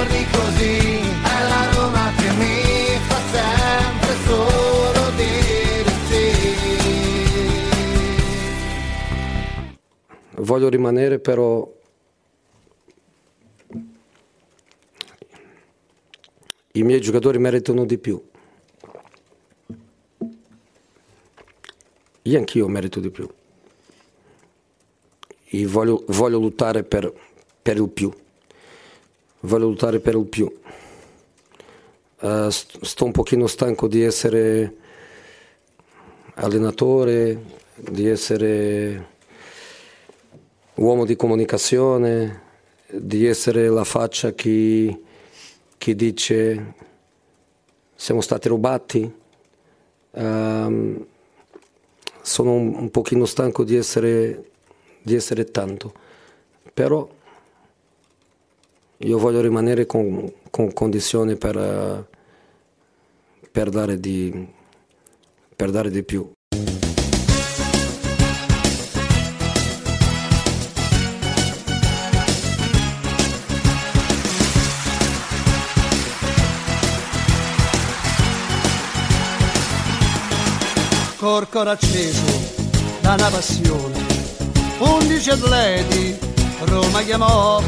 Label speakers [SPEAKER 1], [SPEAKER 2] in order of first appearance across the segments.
[SPEAKER 1] giorni così, è la Roma che mi fa sempre solo dire sì.
[SPEAKER 2] Voglio rimanere però i miei giocatori meritano di più. Io anch'io merito di più. E voglio, voglio lottare per, per, il più. Lottare per il più. Uh, sto un pochino stanco di essere allenatore, di essere uomo di comunicazione, di essere la faccia che, che dice siamo stati rubati. Um, sono un, un pochino stanco di essere, di essere tanto, però io voglio rimanere con, con condizioni per, per, dare di, per dare di più.
[SPEAKER 3] corcoro acceso da una passione. Undici atleti Roma chiamò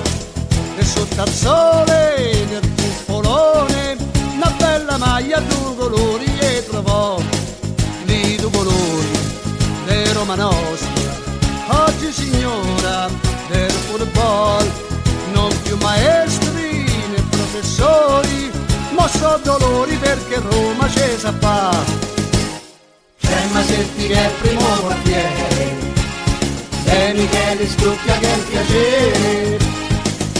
[SPEAKER 3] e sotto al sole del cupolone una bella maglia a due colori e trovò di due colori di Roma nostra. Oggi signora del football, non più maestri né professori, ma so dolori perché Roma c'è sa fa ma sentire il primo quartiere e Michele Stucchia che è il piacere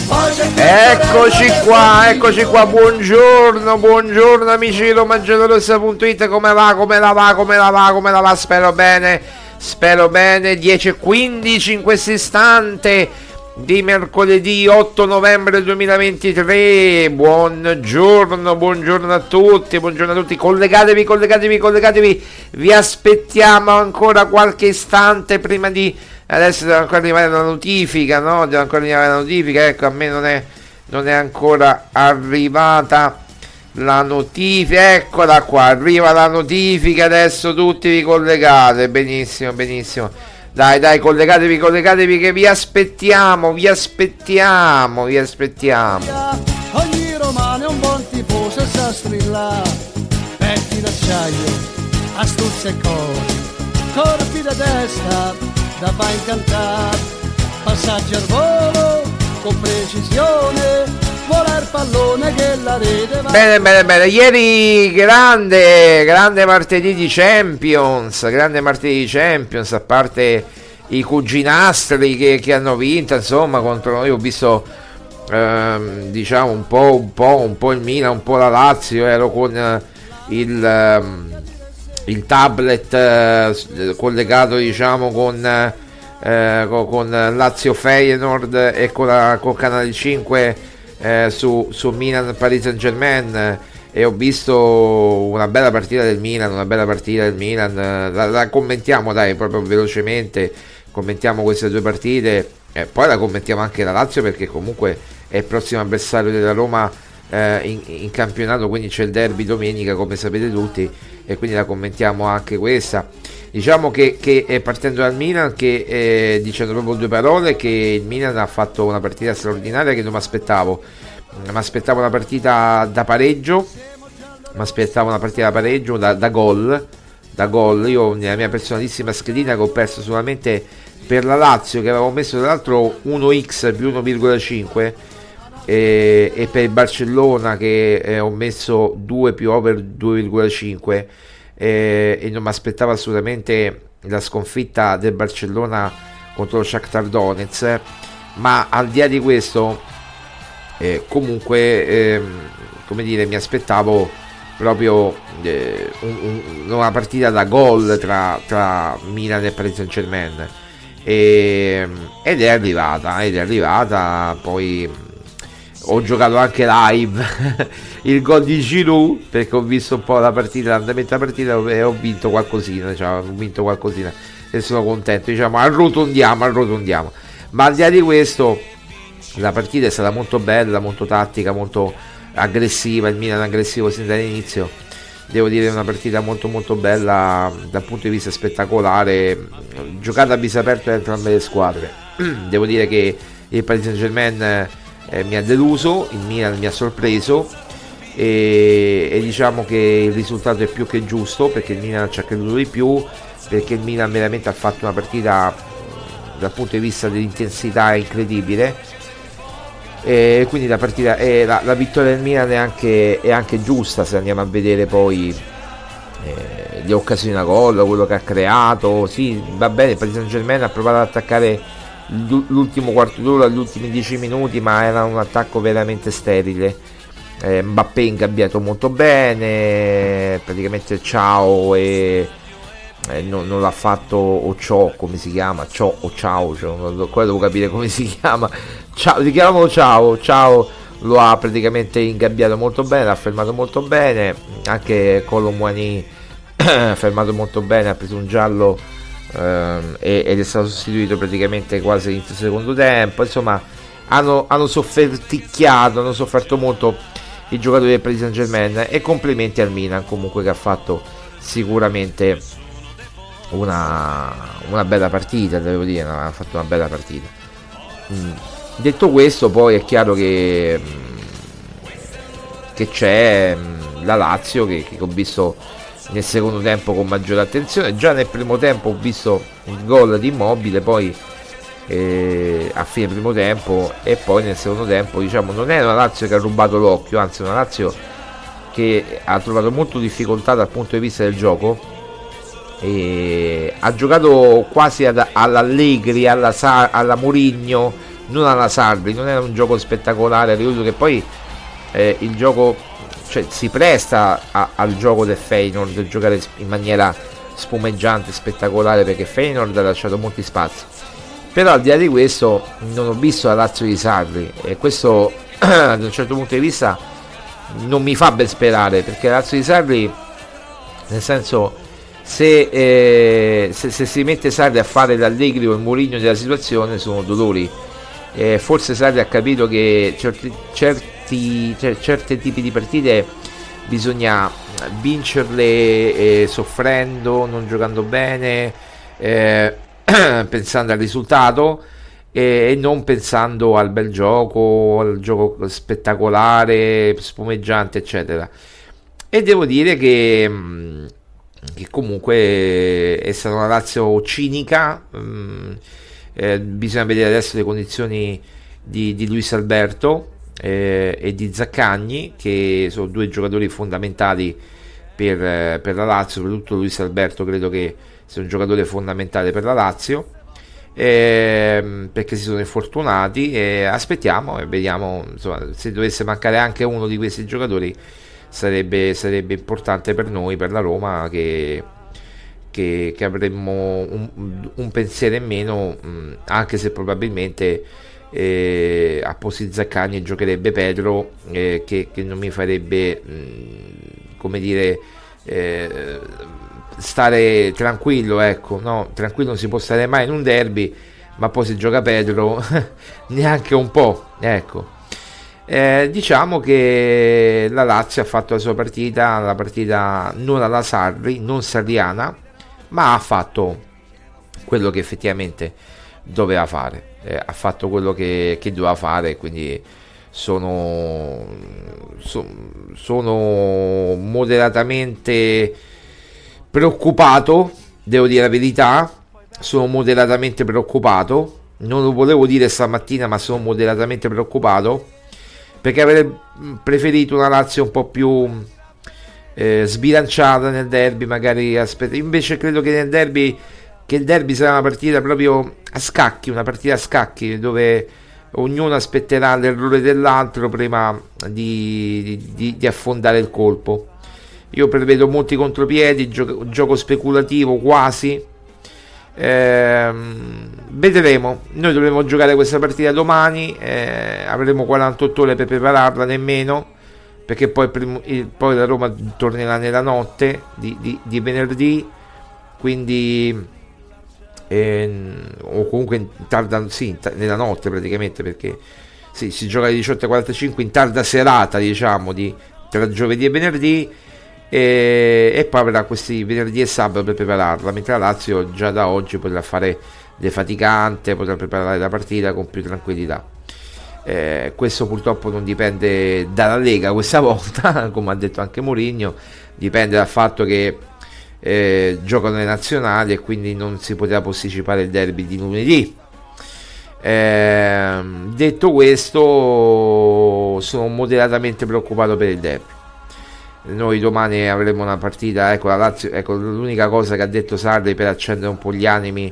[SPEAKER 4] Eccoci qua, eccoci qua, buongiorno, buongiorno amici di romagiallorossa.it, come va, come la va, come la va, come la va, spero bene, spero bene, 10.15 in questo istante di mercoledì 8 novembre 2023. Buongiorno, buongiorno a tutti, buongiorno a tutti. Collegatevi, collegatevi, collegatevi. Vi aspettiamo ancora qualche istante prima di adesso deve ancora arrivare la notifica, no? Deve ancora arrivare la notifica. Ecco, a me non è, non è ancora arrivata la notifica. Eccola qua, arriva la notifica. Adesso tutti vi collegate. Benissimo, benissimo. Dai, dai, collegatevi, collegatevi che vi aspettiamo, vi aspettiamo, vi aspettiamo.
[SPEAKER 3] Ogni romano è un buon tifoso e sa strillare. Petti d'acciaio, astuzze e cori, corpi da testa, da fa incantare. Passaggio al volo, con precisione, vola il pallone che la rete va
[SPEAKER 4] bene bene bene ieri grande grande martedì di Champions grande martedì di Champions a parte i cuginastri che, che hanno vinto insomma contro noi ho visto ehm, diciamo un po', un po' un po' il Milan un po' la Lazio ero con il ehm, il tablet eh, collegato diciamo con, eh, con Lazio Feyenoord e con, la, con Canale 5 eh, su, su Milan Paris Saint Germain e ho visto una bella partita del Milan, una bella partita del Milan, la, la commentiamo dai proprio velocemente, commentiamo queste due partite. E poi la commentiamo anche la Lazio perché comunque è il prossimo avversario della Roma eh, in, in, campionato, quindi c'è il derby domenica come sapete tutti e quindi la commentiamo anche questa. Diciamo che, che partendo dal Milan, che eh, dicendo proprio due parole, che il Milan ha fatto una partita straordinaria che non mi aspettavo mi aspettavo una partita da pareggio mi aspettavo una partita da pareggio da, da gol da gol io nella mia personalissima schedina che ho perso solamente per la Lazio che avevo messo tra l'altro 1x più 1,5 e, e, per il Barcellona che eh, ho messo 2 più over 2,5 eh, e non mi aspettavo assolutamente la sconfitta del Barcellona contro lo Shakhtar Donetsk. Ma al di là di questo eh, comunque ehm, come dire mi aspettavo proprio eh, un, un, una partita da gol tra, tra Milan e Paris Saint Germain e, ed è arrivata ed è arrivata poi ho giocato anche live. Il gol di Giroud perché ho visto un po' la partita l'andamento della partita e ho vinto qualcosina cioè, ho vinto qualcosina. E sono contento diciamo arrotondiamo arrotondiamo. Ma al di là di questo la partita è stata molto bella, molto tattica, molto aggressiva, il Milan aggressivo sin dall'inizio. Devo dire una partita molto molto bella dal punto di vista spettacolare, giocata a viso aperto da entrambe le squadre. Devo dire che il Paris Saint Germain eh, mi ha deluso, il Milan mi ha sorpreso e, e, diciamo che il risultato è più che giusto perché il Milan ci ha creduto di più, perché il Milan veramente ha fatto una partita dal punto di vista dell'intensità incredibile. E quindi la partita eh, la, la, vittoria del Milan è anche, è anche, giusta se andiamo a vedere poi eh, le occasioni da gol quello che ha creato sì va bene il Paris Saint Germain ha provato ad attaccare l'ultimo quarto d'ora gli ultimi dieci minuti ma era un attacco veramente sterile. Eh, Mbappé ingabbiato molto bene praticamente ciao e eh, non, non, l'ha fatto o ciò come si chiama ciò o ciao cioè, ancora devo capire come si chiama. Ciao si chiamano ciao ciao lo ha praticamente ingabbiato molto bene l'ha fermato molto bene anche Colomwani fermato molto bene ha preso un giallo ehm, ed è stato sostituito praticamente quasi all'inizio secondo tempo insomma hanno, hanno sofferticchiato hanno sofferto molto i giocatori del Paris Saint Germain e complimenti al Milan comunque che ha fatto sicuramente una, una bella partita, devo dire, ha fatto una bella partita. Mm. Detto questo, poi è chiaro che, mm, che c'è mm, la Lazio che, che ho visto nel secondo tempo con maggiore attenzione. Già nel primo tempo ho visto il gol di Immobile, poi eh, a fine primo tempo e poi nel secondo tempo diciamo non è una Lazio che ha rubato l'occhio, anzi una Lazio che ha trovato molto difficoltà dal punto di vista del gioco e ha giocato quasi ad, all'Allegri, alla, Sa- alla Murigno, non alla Sarri, non era un gioco spettacolare, ricordo che poi eh, il gioco cioè, si presta a, al gioco del Feyenoord, giocare in maniera spumeggiante, spettacolare, perché Feyenoord ha lasciato molti spazi. Però al di là di questo non ho visto la Lazio di Sarri e questo da un certo punto di vista non mi fa ben sperare perché la Lazio di Sarri nel senso se, eh, se, se, si mette Sarri a fare l'Allegri o il Mourinho della situazione sono dolori eh, forse Sarri ha capito che certi, certi, certi tipi di partite bisogna vincerle eh, soffrendo, non giocando bene eh, pensando al risultato e non pensando al bel gioco, al gioco spettacolare, spumeggiante, eccetera. E devo dire che mm, che comunque è stata una Lazio cinica. Mm, eh, bisogna vedere adesso le condizioni di, di Luis Alberto eh, e di Zaccagni, che sono due giocatori fondamentali per, eh, per, la Lazio. Soprattutto Luis Alberto, credo che sia un giocatore fondamentale per la Lazio. Eh, perché si sono infortunati e aspettiamo e vediamo insomma, se dovesse mancare anche uno di questi giocatori sarebbe, sarebbe importante per noi, per la Roma, che, che, che avremmo un, un, pensiero in meno, mh, anche se probabilmente eh, a posti Zaccagni giocherebbe Pedro, eh, che, che, non mi farebbe, mh, come dire, eh, stare tranquillo, ecco, no, tranquillo non si può stare mai in un derby, ma poi si gioca Pedro neanche un po', ecco. Eh, diciamo che la Lazio ha fatto la sua partita, la partita non alla Sarri, non sarriana, ma ha fatto quello che effettivamente doveva fare. Eh, ha fatto quello che, che doveva fare, quindi sono, so, sono moderatamente preoccupato, devo dire la verità, sono moderatamente preoccupato. Non lo volevo dire stamattina, ma sono moderatamente preoccupato perché avrei preferito una Lazio un po' più eh, sbilanciata nel derby, magari aspetta. Invece credo che nel derby che il derby sarà una partita proprio a scacchi, una partita a scacchi dove ognuno aspetterà l'errore dell'altro prima di, di, di affondare il colpo. Io prevedo molti contropiedi, gioco, gioco speculativo quasi. Eh, vedremo. Noi dovremo giocare questa partita domani. Eh, avremo 48 ore per prepararla, nemmeno. Perché poi, il, poi la Roma tornerà nella notte di, di, di venerdì. Quindi, eh, o comunque in tarda, sì, nella notte praticamente. Perché sì, si gioca alle 18.45 in tarda serata, diciamo, di, tra giovedì e venerdì e, e poi avrà questi venerdì e sabato per prepararla, mentre la Lazio già da oggi potrà fare defaticante, potrà preparare la partita con più tranquillità. Eh, questo purtroppo non dipende dalla Lega questa volta, come ha detto anche Mourinho, dipende dal fatto che eh, giocano le nazionali e quindi non si potrà posticipare il derby di lunedì. Eh, detto questo, sono moderatamente preoccupato per il derby noi domani avremo una partita ecco, la Lazio, ecco l'unica cosa che ha detto Sarri per accendere un po' gli animi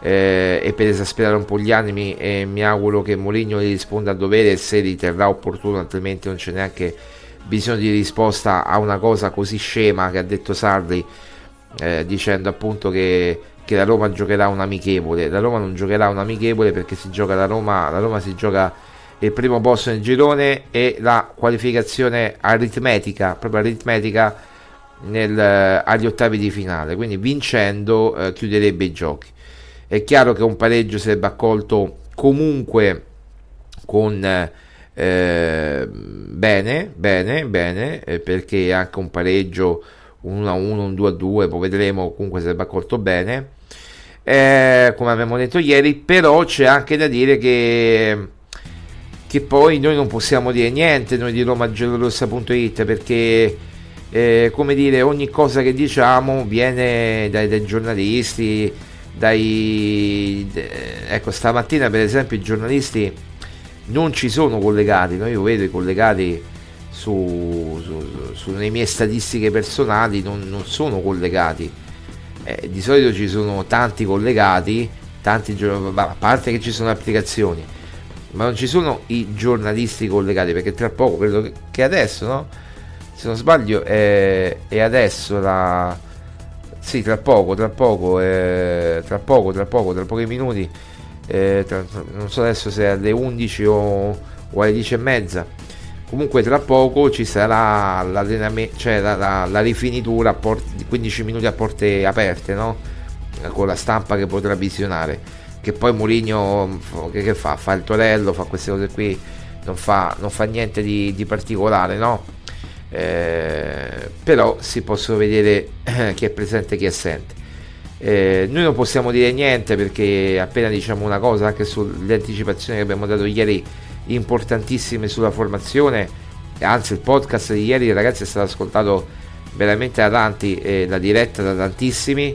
[SPEAKER 4] eh, e per esasperare un po' gli animi e mi auguro che Mourinho gli risponda a dovere se riterrà opportuno altrimenti non c'è neanche bisogno di risposta a una cosa così scema che ha detto Sarri eh, dicendo appunto che, che la Roma giocherà un amichevole la Roma non giocherà un amichevole perché si gioca la Roma la Roma si gioca il primo posto nel girone e la qualificazione aritmetica, proprio aritmetica nel, eh, agli ottavi di finale. Quindi vincendo eh, chiuderebbe i giochi. È chiaro che un pareggio sarebbe accolto comunque con eh, bene, bene, bene, eh, perché anche un pareggio 1 a 1, un 2 a 2, poi vedremo, comunque sarebbe accolto bene. Eh, come abbiamo detto ieri, però c'è anche da dire che che poi noi non possiamo dire niente noi di romagiallorossa.it perché eh, come dire ogni cosa che diciamo viene dai, dai giornalisti dai ecco stamattina per esempio i giornalisti non ci sono collegati no? io vedo i collegati su, su, sulle mie statistiche personali non, non sono collegati. Eh, di solito ci sono tanti collegati tanti a parte che ci sono applicazioni ma non ci sono i giornalisti collegati perché tra poco credo che adesso no? Se non sbaglio è, è adesso la sì tra poco tra poco eh, tra poco tra poco tra pochi minuti eh, tra, non so adesso se è alle 11 o, o alle 10 e mezza comunque tra poco ci sarà l'allenamento cioè la, la, la rifinitura a porte, 15 minuti a porte aperte no con la stampa che potrà visionare che poi Mourinho che, che, fa? Fa il torello, fa queste cose qui, non fa, non fa niente di, di particolare, no? Eh, però si possono vedere chi è presente e chi è assente. Eh, noi non possiamo dire niente perché appena diciamo una cosa anche sulle anticipazioni che abbiamo dato ieri importantissime sulla formazione anzi il podcast di ieri ragazzi è stato ascoltato veramente da tanti eh, la diretta da tantissimi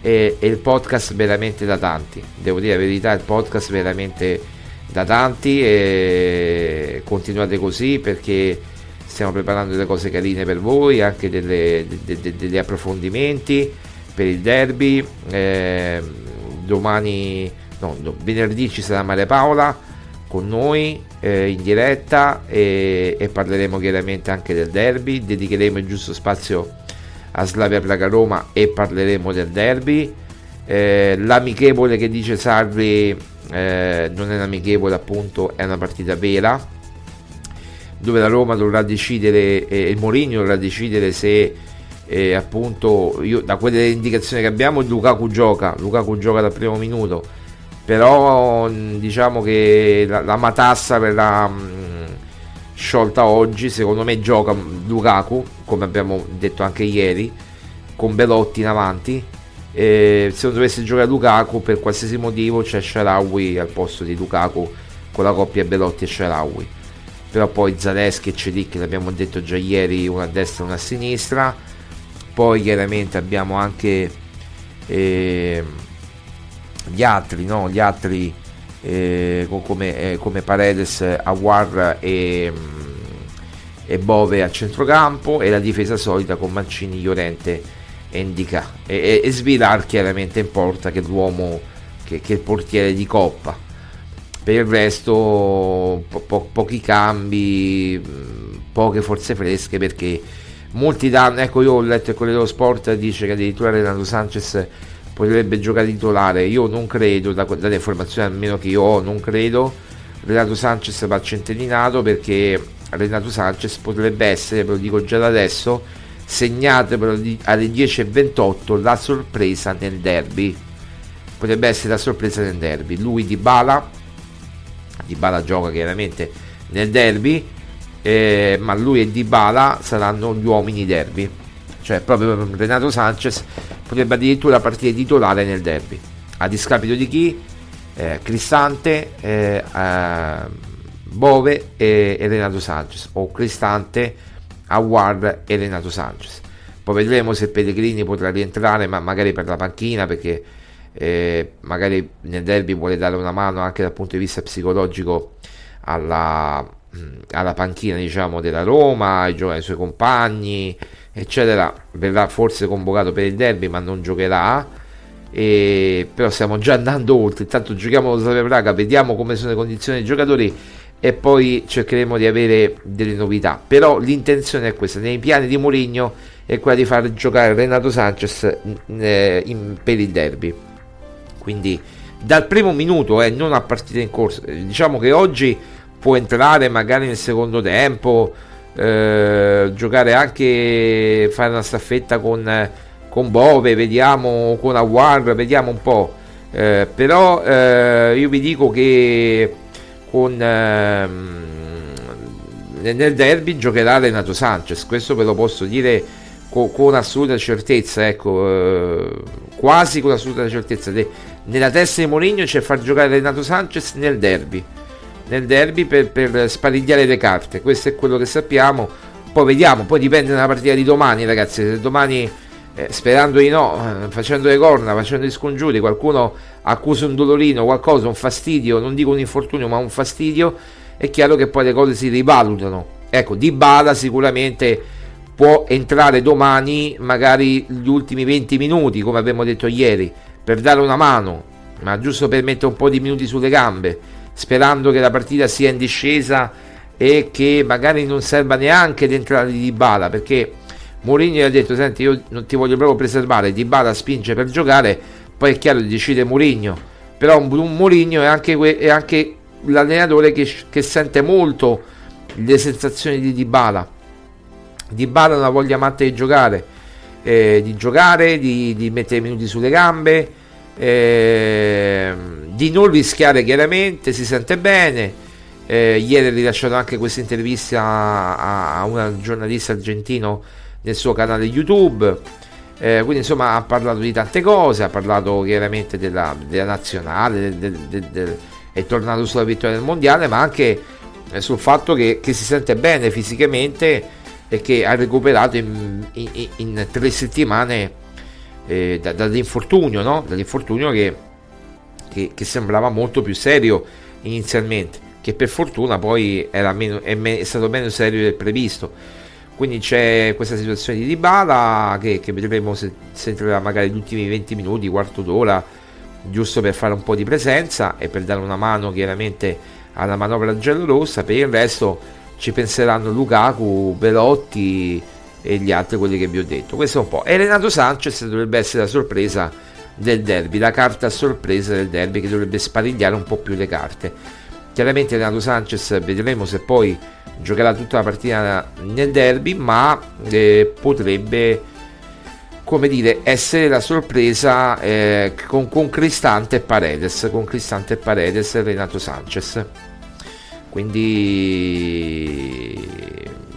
[SPEAKER 4] e, e, il podcast veramente da tanti. Devo dire la verità, il podcast veramente da tanti e continuate così perché stiamo preparando delle cose carine per voi, anche delle, de, de, degli approfondimenti per il derby. Eh, domani, no, venerdì ci sarà Maria Paola con noi eh, in diretta e, e, parleremo chiaramente anche del derby, dedicheremo il giusto spazio a Slavia Praga Roma e parleremo del derby. Eh, l'amichevole che dice Sarri eh, non è un'amichevole appunto, è una partita vera dove la Roma dovrà decidere e il Mourinho dovrà decidere se eh, appunto io, da quelle indicazioni che abbiamo Lukaku gioca, Lukaku gioca dal primo minuto però diciamo che la, la matassa verrà mh, sciolta oggi secondo me gioca Lukaku come abbiamo detto anche ieri con Belotti in avanti. E se non dovesse giocare Lukaku per qualsiasi motivo c'è Sharawi al posto di Lukaku con la coppia Belotti e Sharawi. Però poi Zaleschi e Cedic l'abbiamo detto già ieri una a destra e una a sinistra. Poi chiaramente abbiamo anche eh, gli altri, no? gli altri eh, come, eh, come, Paredes, Aguar e, e, Bove a centrocampo e la difesa solita con Mancini, Llorente e Indica e, e, e Svilar chiaramente in porta che è l'uomo che, che, è il portiere di Coppa per il resto po- po- pochi cambi poche forze fresche perché molti danno ecco io ho letto il Corriere dello Sport dice che addirittura Renato Sanchez potrebbe giocare titolare. Io non credo, da, dalle informazioni almeno che io ho, non credo. Renato Sanchez va centellinato perché Renato Sanchez potrebbe essere, ve lo dico già da adesso, segnatevelo alle 10.28 la sorpresa nel derby. Potrebbe essere la sorpresa nel derby. Lui di Bala, di Bala gioca chiaramente nel derby, eh, ma lui e Di Bala saranno gli uomini derby. Cioè proprio Renato Sanchez potrebbe addirittura partire titolare nel derby. A discapito di chi? Eh, Cristante, eh, eh, Bove e, e, Renato Sanchez o Cristante, Award e Renato Sanchez. Poi vedremo se Pellegrini potrà rientrare, ma magari per la panchina perché eh, magari nel derby vuole dare una mano anche dal punto di vista psicologico alla, alla panchina diciamo, della Roma, ai, ai suoi compagni eccetera, verrà forse convocato per il derby ma non giocherà. E, però stiamo già andando oltre. Intanto giochiamo lo Slavia Praga, vediamo come sono le condizioni dei giocatori e poi cercheremo di avere delle novità. Però l'intenzione è questa: nei piani di Mourinho è quella di far giocare Renato Sanchez eh, in, per il derby. Quindi dal primo minuto, eh, non a partita in corso. Diciamo che oggi può entrare magari nel secondo tempo eh, giocare anche fare una staffetta con, con Bove vediamo con Awar vediamo un po' eh, però eh, io vi dico che con ehm, nel derby giocherà Renato Sanchez questo ve lo posso dire con, con assoluta certezza ecco eh, quasi con assoluta certezza. Nella testa di Mourinho c'è far giocare Renato Sanchez nel derby nel derby per, per sparigliare le carte. Questo è quello che sappiamo. Poi vediamo, poi dipende dalla partita di domani, ragazzi. Se domani, eh, sperando di no, eh, facendo le corna, facendo gli scongiuri, qualcuno accusa un dolorino, qualcosa, un fastidio, non dico un infortunio, ma un fastidio, è chiaro che poi le cose si rivalutano. Ecco, Di Bala sicuramente può entrare domani, magari gli ultimi 20 minuti, come abbiamo detto ieri, per dare una mano, ma giusto per mettere un po' di minuti sulle gambe sperando che la partita sia in discesa e che magari non serva neanche di entrare di Dybala perché Mourinho gli ha detto senti io non ti voglio proprio preservare Dybala spinge per giocare poi è chiaro decide Mourinho. Però un, Mourinho è anche, è anche l'allenatore che, che, sente molto le sensazioni di Dybala. Dybala ha una voglia matta di giocare eh, di giocare di, di mettere minuti sulle gambe eh, di non rischiare chiaramente, si sente bene. Eh, ieri ha rilasciato anche questa intervista a, a un giornalista argentino nel suo canale YouTube. Eh, quindi insomma ha parlato di tante cose, ha parlato chiaramente della, della nazionale, del, del, del, è tornato sulla vittoria del mondiale, ma anche eh, sul fatto che, che, si sente bene fisicamente e che ha recuperato in, in, in tre settimane eh, da, dall'infortunio, no? dall'infortunio che, che, che, sembrava molto più serio inizialmente, che per fortuna poi meno, è, me, è, stato meno serio del previsto. Quindi c'è questa situazione di Dybala che, che vedremo se, se entrerà magari gli ultimi 20 minuti, quarto d'ora, giusto per fare un po' di presenza e per dare una mano chiaramente alla manovra giallorossa, per il resto ci penseranno Lukaku, Velotti e gli altri quelli che vi ho detto. Questo è un po'. E Renato Sanchez dovrebbe essere la sorpresa del derby, la carta sorpresa del derby che dovrebbe sparigliare un po' più le carte. Chiaramente Renato Sanchez vedremo se poi giocherà tutta la partita nel derby, ma eh, potrebbe come dire essere la sorpresa eh, con, con Cristante Paredes, con Cristante e Paredes e Renato Sanchez. Quindi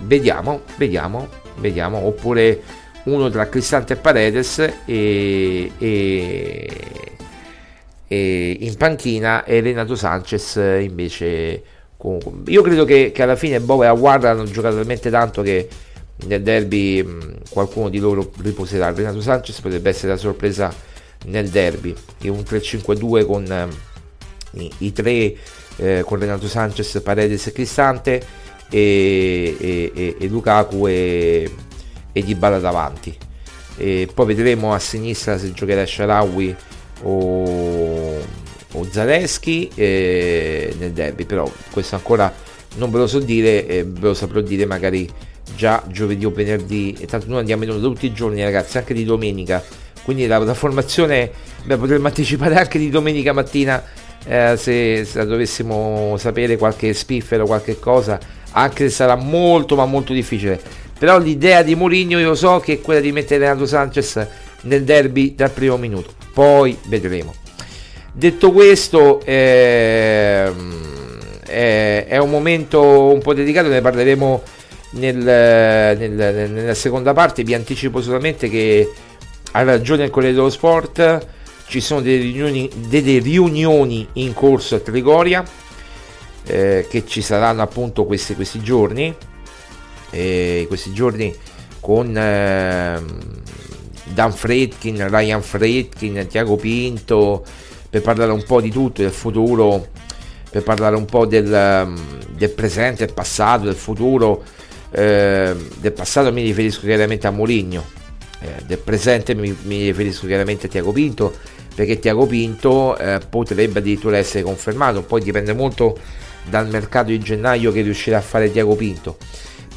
[SPEAKER 4] vediamo, vediamo, vediamo, oppure uno tra Cristante e Paredes e, e, e in panchina e Renato Sanchez invece io credo che, che alla fine Bove e Aguarda hanno giocato talmente tanto che nel derby qualcuno di loro riposerà. Renato Sanchez potrebbe essere la sorpresa nel derby. E un 3-5-2 con i, i, tre eh, con Renato Sanchez, Paredes e Cristante e, e, e Lukaku e, e Dybala davanti. E poi vedremo a sinistra se giocherà Sharawi o, o Zaleschi nel derby. Però questo ancora non ve lo so dire eh, ve lo saprò dire magari già giovedì o venerdì. E tanto noi andiamo in onda tutti i giorni ragazzi anche di domenica. Quindi la, la formazione beh, potremmo anticipare anche di domenica mattina eh, se, se dovessimo sapere qualche spiffero qualche cosa anche se sarà molto ma molto difficile. Però l'idea di Mourinho io so che è quella di mettere Renato Sanchez nel derby dal primo minuto. Poi vedremo. Detto questo ehm, è, un momento un po' dedicato ne parleremo nel, nel, nella seconda parte. Vi anticipo solamente che ha ragione il Corriere dello Sport. Ci sono delle riunioni, delle riunioni in corso a Trigoria eh, che ci saranno appunto questi, questi giorni eh, questi giorni con eh, Dan Fredkin, Ryan Fredkin, Tiago Pinto per parlare un po' di tutto del futuro per parlare un po' del, del presente, del passato, del futuro eh, del passato mi riferisco chiaramente a Mourinho, eh, del presente mi, mi, riferisco chiaramente a Tiago Pinto, perché Tiago Pinto eh, potrebbe addirittura essere confermato, poi dipende molto dal mercato di gennaio che riuscirà a fare Tiago Pinto,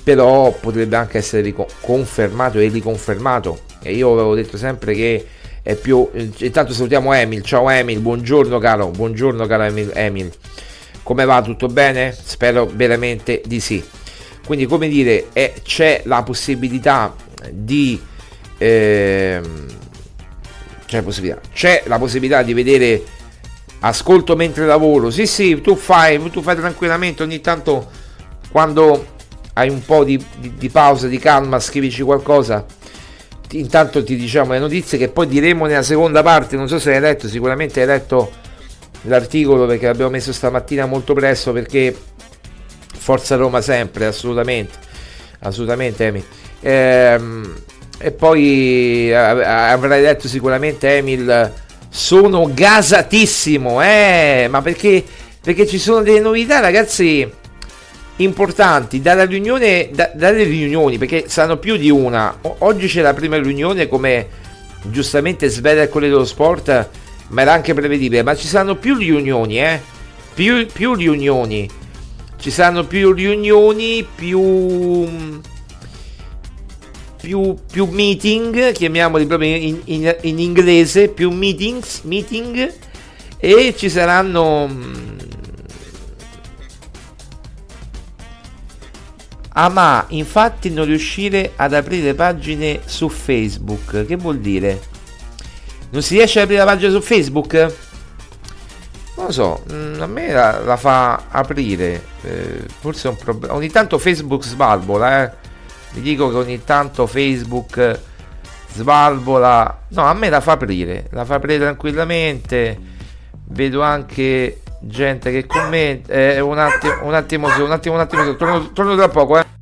[SPEAKER 4] però potrebbe anche essere confermato e riconfermato. E io avevo detto sempre che è più. Intanto salutiamo Emil. Ciao Emil, buongiorno caro, buongiorno caro Emil. Emil. Come va? Tutto bene? Spero veramente di sì. Quindi, come dire, è, c'è la possibilità di. Eh, c'è, possibilità, c'è la possibilità di vedere ascolto mentre lavoro. Sì, sì, tu fai, tu fai tranquillamente. Ogni tanto, quando hai un po' di, di, di pausa, di calma, scrivici qualcosa. Intanto ti diciamo le notizie che poi diremo nella seconda parte. Non so se hai letto, sicuramente hai letto l'articolo perché l'abbiamo messo stamattina molto presto perché Forza Roma sempre, assolutamente. Assolutamente, Emil. Ehm, e poi avrai detto sicuramente, Emil, sono gasatissimo, eh? Ma perché, perché ci sono delle novità, ragazzi, importanti dalla riunione, da, dalle riunioni, perché saranno più di una. oggi c'è la prima riunione, come giustamente svela il Corriere dello Sport, ma era anche prevedibile, ma ci saranno più riunioni, eh? Più, più riunioni ci saranno più riunioni, più, più, più meeting, chiamiamoli proprio in, in, in, inglese, più meetings, meeting e ci saranno... Ah ma infatti non riuscire ad aprire pagine su Facebook, che vuol dire? Non si riesce ad aprire la pagina su Facebook? non lo so, mm, a me la, la fa aprire, eh, forse è un problema. Ogni tanto Facebook svalvola, eh. Vi dico che ogni tanto Facebook svalvola. No, a me la fa aprire, la fa aprire tranquillamente. Vedo anche gente che commenta. Eh, un attimo, un attimo, un attimo, un attimo, torno, torno tra poco, eh.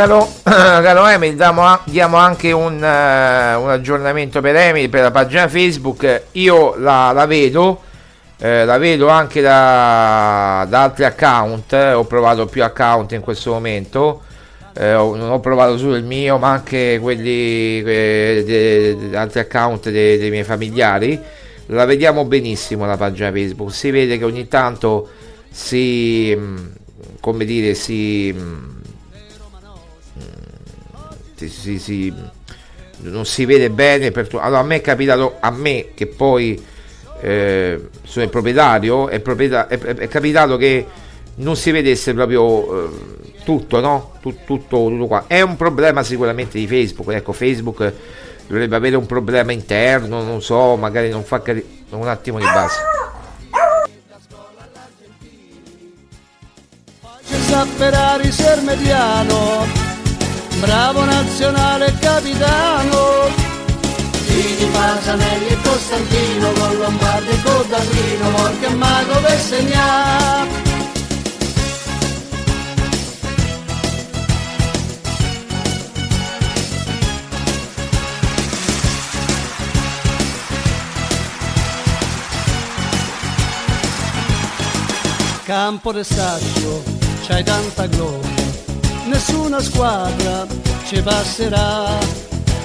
[SPEAKER 4] Caro, caro Emil, diamo, diamo anche un, uh, un, aggiornamento per Emil per la pagina Facebook. Io la, la vedo, eh, la vedo anche da, da altri account. Eh, ho provato più account in questo momento. Eh, ho, non ho provato solo il mio, ma anche quelli eh, altri account dei, dei miei familiari. La vediamo benissimo la pagina Facebook. Si vede che ogni tanto si, mm, come dire, si mm, si, si, non si vede bene. Per allora, a me è capitato, a me che poi eh, sono il proprietario, è, proprietario è, è, capitato che non si vedesse proprio eh, tutto, no? Tut, tutto, tutto qua. È un problema sicuramente di Facebook. Ecco, Facebook dovrebbe avere un problema interno, non so, magari non fa cari- un attimo di base.
[SPEAKER 3] Sapperari ser mediano bravo nazionale capitano. Gini, Pasanelli e Costantino, con Lombardi e Codagrino, Morca e Mago per segnare. Campo de c'hai tanta gloria nessuna squadra ci passerà.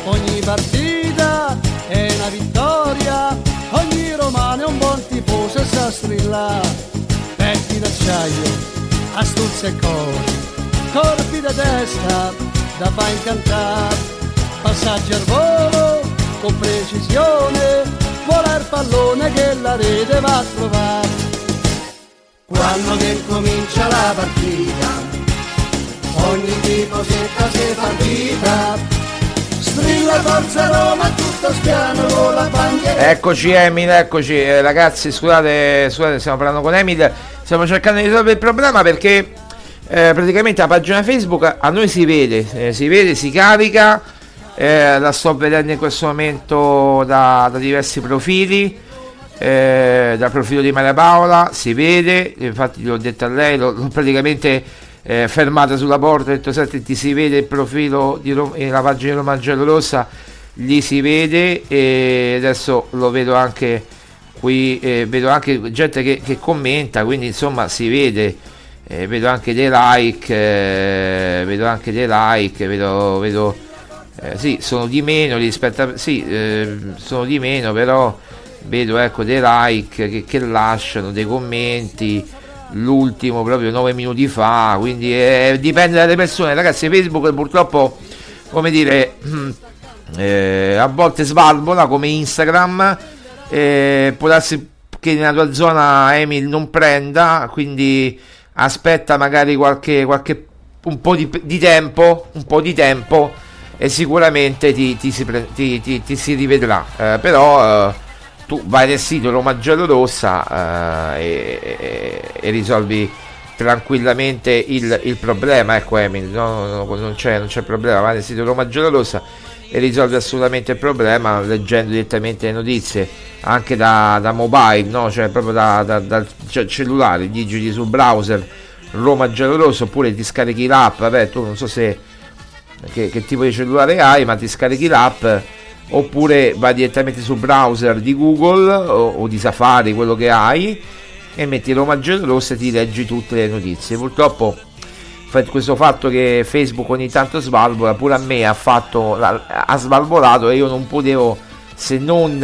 [SPEAKER 3] Ogni partita è una vittoria, ogni romano è un buon tifoso e sa strillare. Petti d'acciaio, astuzia e cori, corpi da testa da fa incantare. Passaggi al volo con precisione, vola il pallone che la rete va a trovare. Quando che comincia la partita ogni tifosetta si fa vita strilla forza Roma tutto spiano la bandiera.
[SPEAKER 4] Eccoci Emil eccoci. Eh, ragazzi scusate, scusate stiamo parlando con Emil. Stiamo cercando di risolvere il problema perché eh, praticamente la pagina Facebook a noi si vede eh, si vede si carica. Eh, la sto vedendo in questo momento da, da diversi profili. Eh, dal profilo di Maria Paola si vede. Infatti l'ho detto a lei l'ho, praticamente eh, fermata sulla porta, ha detto senti ti si vede il profilo di Rom- la pagina di Roma Rossa, gli si vede e adesso lo vedo anche qui, eh, vedo anche gente che, che, commenta, quindi insomma si vede, eh, vedo anche dei like, eh, vedo anche dei like, vedo, vedo eh, sì, sono di meno rispetto a, sì, eh, sono di meno però vedo ecco dei like che, che lasciano, dei commenti, l'ultimo proprio 9 minuti fa, quindi eh, dipende dalle persone. Ragazzi, Facebook purtroppo, come dire, eh, a volte svalvola come Instagram, eh, può darsi che nella tua zona Emil non prenda, quindi aspetta magari qualche, qualche un po' di, di, tempo, un po' di tempo e sicuramente ti, ti, si, ti, ti si, rivedrà. Eh, però eh, tu vai nel sito Roma Giallo Rossa eh, e, e, risolvi tranquillamente il, il problema. Ecco, Emil, no, no, non, c'è, non c'è problema. Vai nel sito Roma Giallo Rossa e risolvi assolutamente il problema leggendo direttamente le notizie anche da, da mobile, no? cioè proprio da, da, dal cellulare. Digiti sul browser Roma Giallo Rosso oppure ti scarichi l'app. Vabbè, tu non so se che, che tipo di cellulare hai, ma ti scarichi l'app oppure vai direttamente sul browser di Google o, o di Safari, quello che hai, e metti Roma Rossa e ti leggi tutte le notizie. Purtroppo questo fatto che Facebook ogni tanto svalvola pure a me ha, fatto, ha svalvolato e io non potevo se non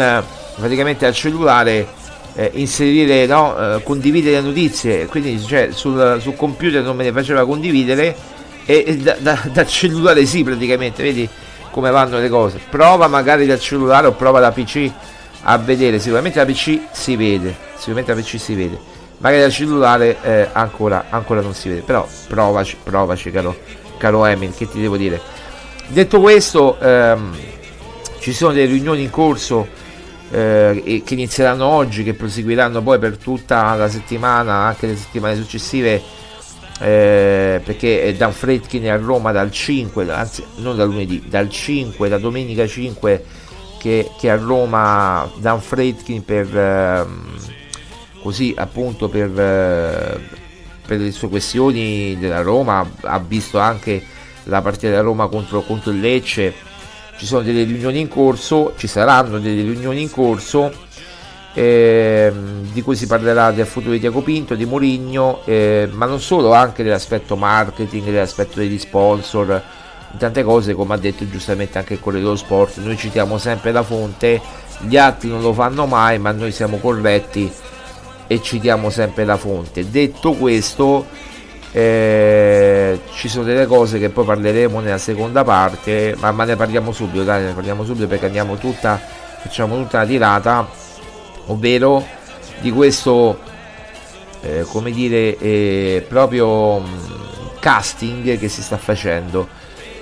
[SPEAKER 4] praticamente al cellulare eh, inserire no, eh, condividere le notizie quindi cioè, sul, sul, computer non me ne faceva condividere e, e da, da, da cellulare sì praticamente vedi come vanno le cose. Prova magari dal cellulare o prova da PC a vedere. Sicuramente da PC si vede. Sicuramente da PC si vede. Magari dal cellulare eh, ancora, ancora non si vede. Però provaci, provaci, caro, caro Emil, che ti devo dire. Detto questo, ehm, ci sono delle riunioni in corso eh, che inizieranno oggi, che proseguiranno poi per tutta la settimana, anche le settimane successive eh, perché Dan Fredkin è a Roma dal 5, anzi non da lunedì, dal 5, da domenica 5 che, che a Roma Dan Fredkin per eh, così appunto per, eh, per le sue questioni della Roma. Ha visto anche la partita della Roma contro, contro il Lecce. Ci sono delle riunioni in corso ci saranno delle riunioni in corso eh, di cui si parlerà del futuro di Diaco Pinto, di Mourinho, eh, ma non solo, anche dell'aspetto marketing, dell'aspetto degli sponsor, tante cose come ha detto giustamente anche il Corriere Sport, noi citiamo sempre la fonte, gli altri non lo fanno mai, ma noi siamo corretti e citiamo sempre la fonte. Detto questo, eh, ci sono delle cose che poi parleremo nella seconda parte, ma, ma ne parliamo subito, dai, ne parliamo subito perché andiamo tutta, facciamo tutta la tirata, ovvero di questo, eh, come dire, eh, proprio mh, casting che si sta facendo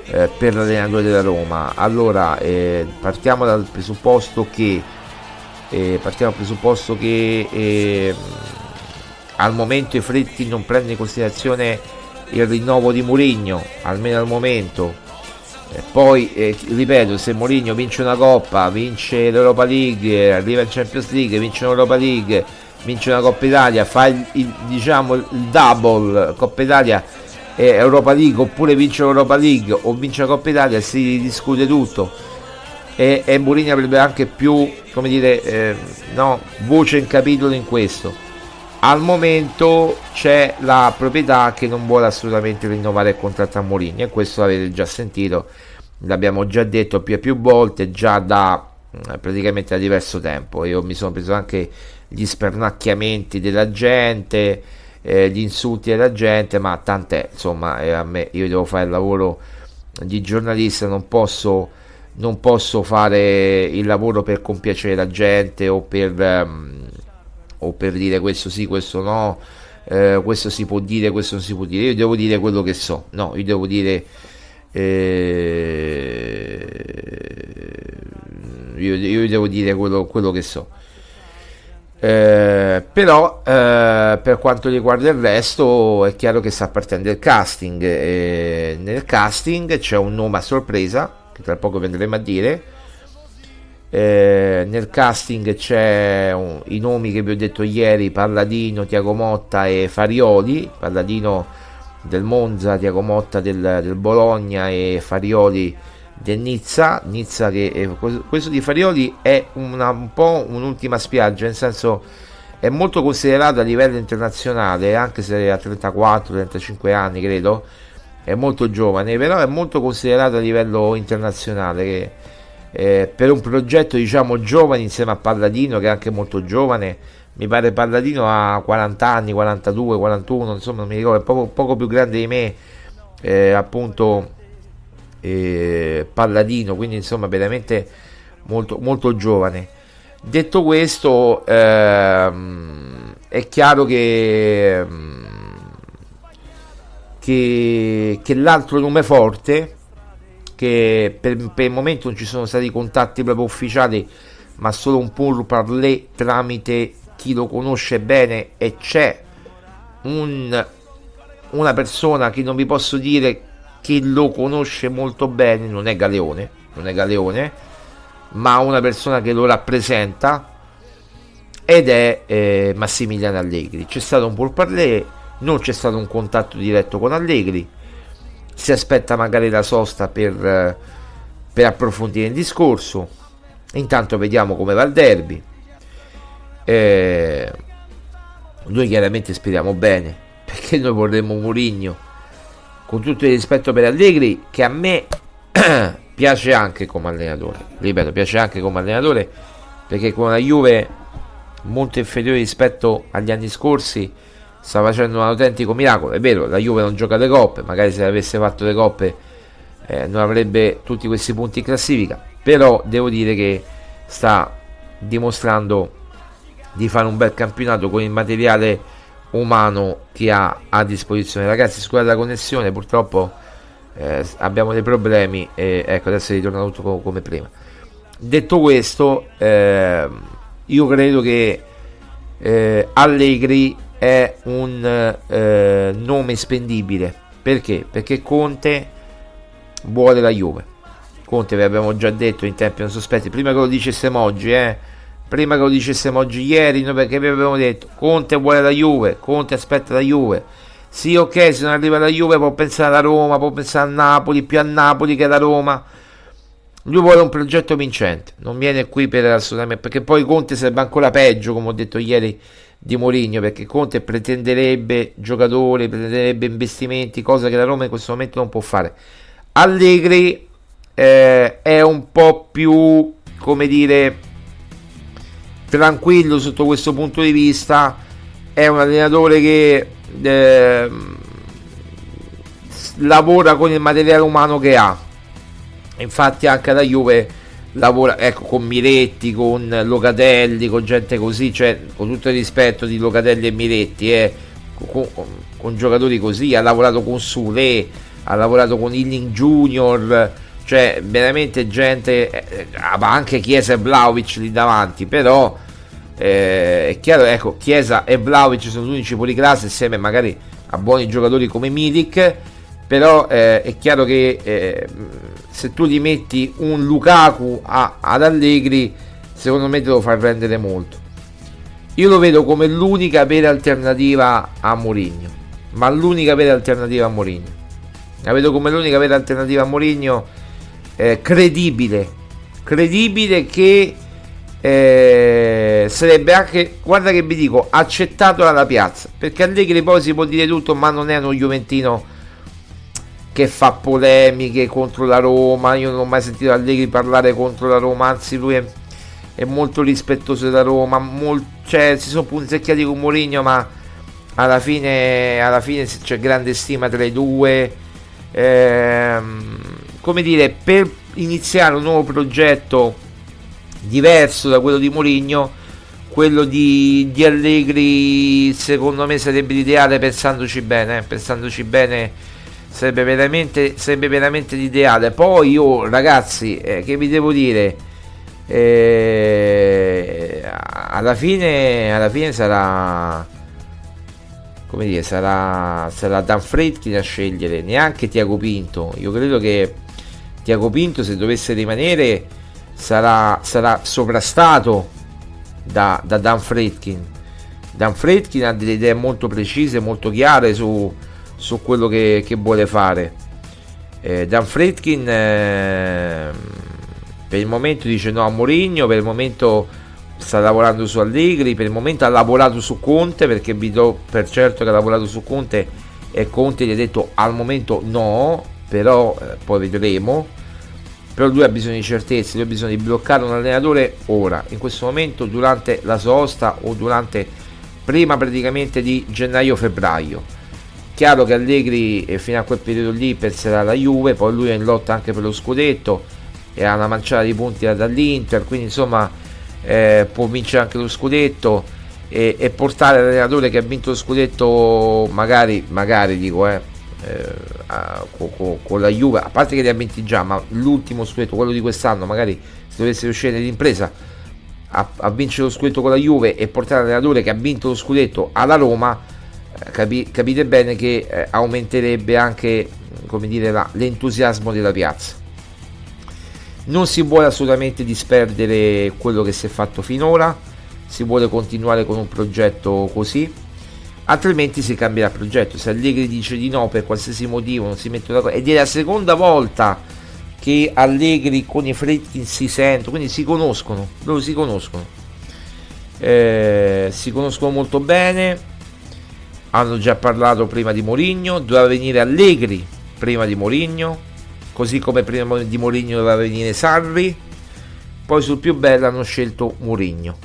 [SPEAKER 4] eh, per l'allenatore della Roma. Allora, eh, partiamo dal presupposto che eh, partiamo dal presupposto che eh, al momento i Fritti non prende in considerazione il rinnovo di Mourinho, almeno al momento. Eh, poi, eh, ripeto, se Mourinho vince una coppa, vince l'Europa League, arriva in Champions League, vince l'Europa League, vince una Coppa Italia, fa il, il, diciamo, il double Coppa Italia e Europa League, oppure vince l'Europa League o vince la Coppa Italia, si discute tutto. E, e Mourinho avrebbe anche più, come dire, eh, no, voce in capitolo in questo al momento c'è la proprietà che non vuole assolutamente rinnovare il contratto a Mourinho e questo l'avete già sentito l'abbiamo già detto più e più volte già da eh, praticamente da diverso tempo. Io mi sono preso anche gli spernacchiamenti della gente eh, gli insulti della gente ma tant'è insomma eh, me io devo fare il lavoro di giornalista non posso non posso fare il lavoro per compiacere la gente o per um, o per dire questo sì, questo no, eh, questo si può dire, questo non si può dire. Io devo dire quello che so, no, io devo dire. Eh, io, io, devo dire quello, quello che so. Eh, però eh, per quanto riguarda il resto è chiaro che sta partendo il casting nel casting c'è un nome a sorpresa che tra poco vedremo a dire eh, nel casting c'è un, i nomi che vi ho detto ieri Palladino, Tiago Motta e Farioli Palladino del Monza, Tiago Motta del, del Bologna e Farioli del Nizza. Nizza che è, questo di Farioli è una, un po' un'ultima spiaggia nel senso è molto considerato a livello internazionale anche se ha 34-35 anni credo è molto giovane però è molto considerato a livello internazionale eh, per un progetto diciamo giovane insieme a Palladino che è anche molto giovane mi pare Palladino ha 40 anni 42 41 insomma non mi ricordo è poco, poco più grande di me eh, appunto eh, Palladino quindi insomma veramente molto, molto giovane. Detto questo ehm, è chiaro che, che, che l'altro nome forte che per, per, il momento non ci sono stati contatti proprio ufficiali, ma solo un pour parler tramite chi lo conosce bene e c'è un, una persona che non vi posso dire che lo conosce molto bene, non è Galeone, non è Galeone, ma una persona che lo rappresenta ed è eh, Massimiliano Allegri. C'è stato un pour parler, non c'è stato un contatto diretto con Allegri si aspetta magari la sosta per, eh, per approfondire il discorso. Intanto vediamo come va il derby. Eh, noi chiaramente speriamo bene perché noi vorremmo Mourinho con tutto il rispetto per Allegri che a me piace anche come allenatore ripeto piace anche come allenatore perché con la Juve molto inferiore rispetto agli anni scorsi sta facendo un autentico miracolo. È vero, la Juve non gioca le coppe, magari se avesse fatto le coppe eh, non avrebbe tutti questi punti in classifica, però devo dire che sta dimostrando di fare un bel campionato con il materiale umano che ha a disposizione. Ragazzi, scusate la connessione, purtroppo eh, abbiamo dei problemi e ecco adesso è ritornato tutto come prima. Detto questo, eh, io credo che eh, Allegri è un eh, nome spendibile. Perché? Perché Conte vuole la Juve. Conte vi abbiamo già detto in tempi non sospetti, prima che lo dicessimo oggi, eh, prima che lo dicessimo oggi ieri, noi perché vi abbiamo detto Conte vuole la Juve, Conte aspetta la Juve. Sì, ok, se non arriva la Juve può pensare alla Roma, può pensare a Napoli, più a Napoli che alla Roma. Lui vuole un progetto vincente, non viene qui per assolutamente perché poi Conte sarebbe ancora peggio, come ho detto ieri di Mourinho, perché Conte pretenderebbe giocatori, pretenderebbe investimenti, cosa che la Roma in questo momento non può fare. Allegri eh, è un po' più, come dire, tranquillo sotto questo punto di vista, è un allenatore che eh, lavora con il materiale umano che ha. Infatti anche la Juve lavora ecco, con Miretti, con Locatelli, con gente così, cioè con tutto il rispetto di Locatelli e Miretti, eh, con, con, con, giocatori così, ha lavorato con Sule, ha lavorato con Illing Junior, cioè veramente gente, eh, anche Chiesa e Vlaovic lì davanti, però eh, è chiaro, ecco, Chiesa e Vlaovic sono gli unici policlassi insieme magari a buoni giocatori come Milik, però eh, è chiaro che eh, se tu gli metti un Lukaku a, ad Allegri, secondo me te lo fai prendere molto. Io lo vedo come l'unica vera alternativa a Mourinho, ma l'unica vera alternativa a Mourinho. La vedo come l'unica vera alternativa a Mourinho eh, credibile, credibile che eh, sarebbe anche, guarda che vi dico, accettato dalla piazza, perché Allegri poi si può dire tutto, ma non è uno Juventino che fa polemiche contro la Roma. Io non ho mai sentito Allegri parlare contro la Roma, anzi lui è, è molto rispettoso della Roma, molt, cioè, si sono punzecchiati con Mourinho, ma alla fine, alla fine c'è grande stima tra i due. Ehm, come dire, per iniziare un nuovo progetto diverso da quello di Mourinho, quello di, di Allegri secondo me sarebbe l'ideale pensandoci bene, eh, pensandoci bene sarebbe veramente, sarebbe veramente l'ideale. Poi io, ragazzi, eh, che vi devo dire? Eh, alla fine, alla fine sarà come dire, sarà, sarà Dan Fredkin a scegliere, neanche Tiago Pinto. Io credo che Tiago Pinto, se dovesse rimanere, sarà, sarà sovrastato da, da Dan Fredkin. Dan Fredkin ha delle idee molto precise, molto chiare su, su quello che, che vuole fare. Eh, Dan Fredkin eh, per il momento dice no a Mourinho, per il momento sta lavorando su Allegri, per il momento ha lavorato su Conte perché vi do per certo che ha lavorato su Conte e Conte gli ha detto al momento no, però eh, poi vedremo. Però lui ha bisogno di certezze, lui ha bisogno di bloccare un allenatore ora, in questo momento, durante la sosta o durante prima praticamente di gennaio-febbraio Chiaro che Allegri eh, fino a quel periodo lì penserà alla Juve, poi lui è in lotta anche per lo scudetto e ha una manciata di punti dall'Inter, quindi insomma eh, può vincere anche lo scudetto e, e, portare l'allenatore che ha vinto lo scudetto magari, magari dico eh, eh a, con, con, la Juve, a parte che li ha vinti già, ma l'ultimo scudetto, quello di quest'anno, magari se dovesse uscire nell'impresa a, a vincere lo scudetto con la Juve e portare l'allenatore che ha vinto lo scudetto alla Roma capi, capite bene che eh, aumenterebbe anche dire, la, l'entusiasmo della piazza. Non si vuole assolutamente disperdere quello che si è fatto finora, si vuole continuare con un progetto così, altrimenti si cambierà progetto. Se Allegri dice di no per qualsiasi motivo, non si mette d'accordo, ed è la seconda volta che Allegri con i Fredkin si sentono, quindi si conoscono, loro si conoscono, eh, si conoscono molto bene hanno già parlato prima di Mourinho, doveva venire Allegri prima di Mourinho, così come prima di Mourinho doveva venire Sarri, poi sul più bello hanno scelto Mourinho.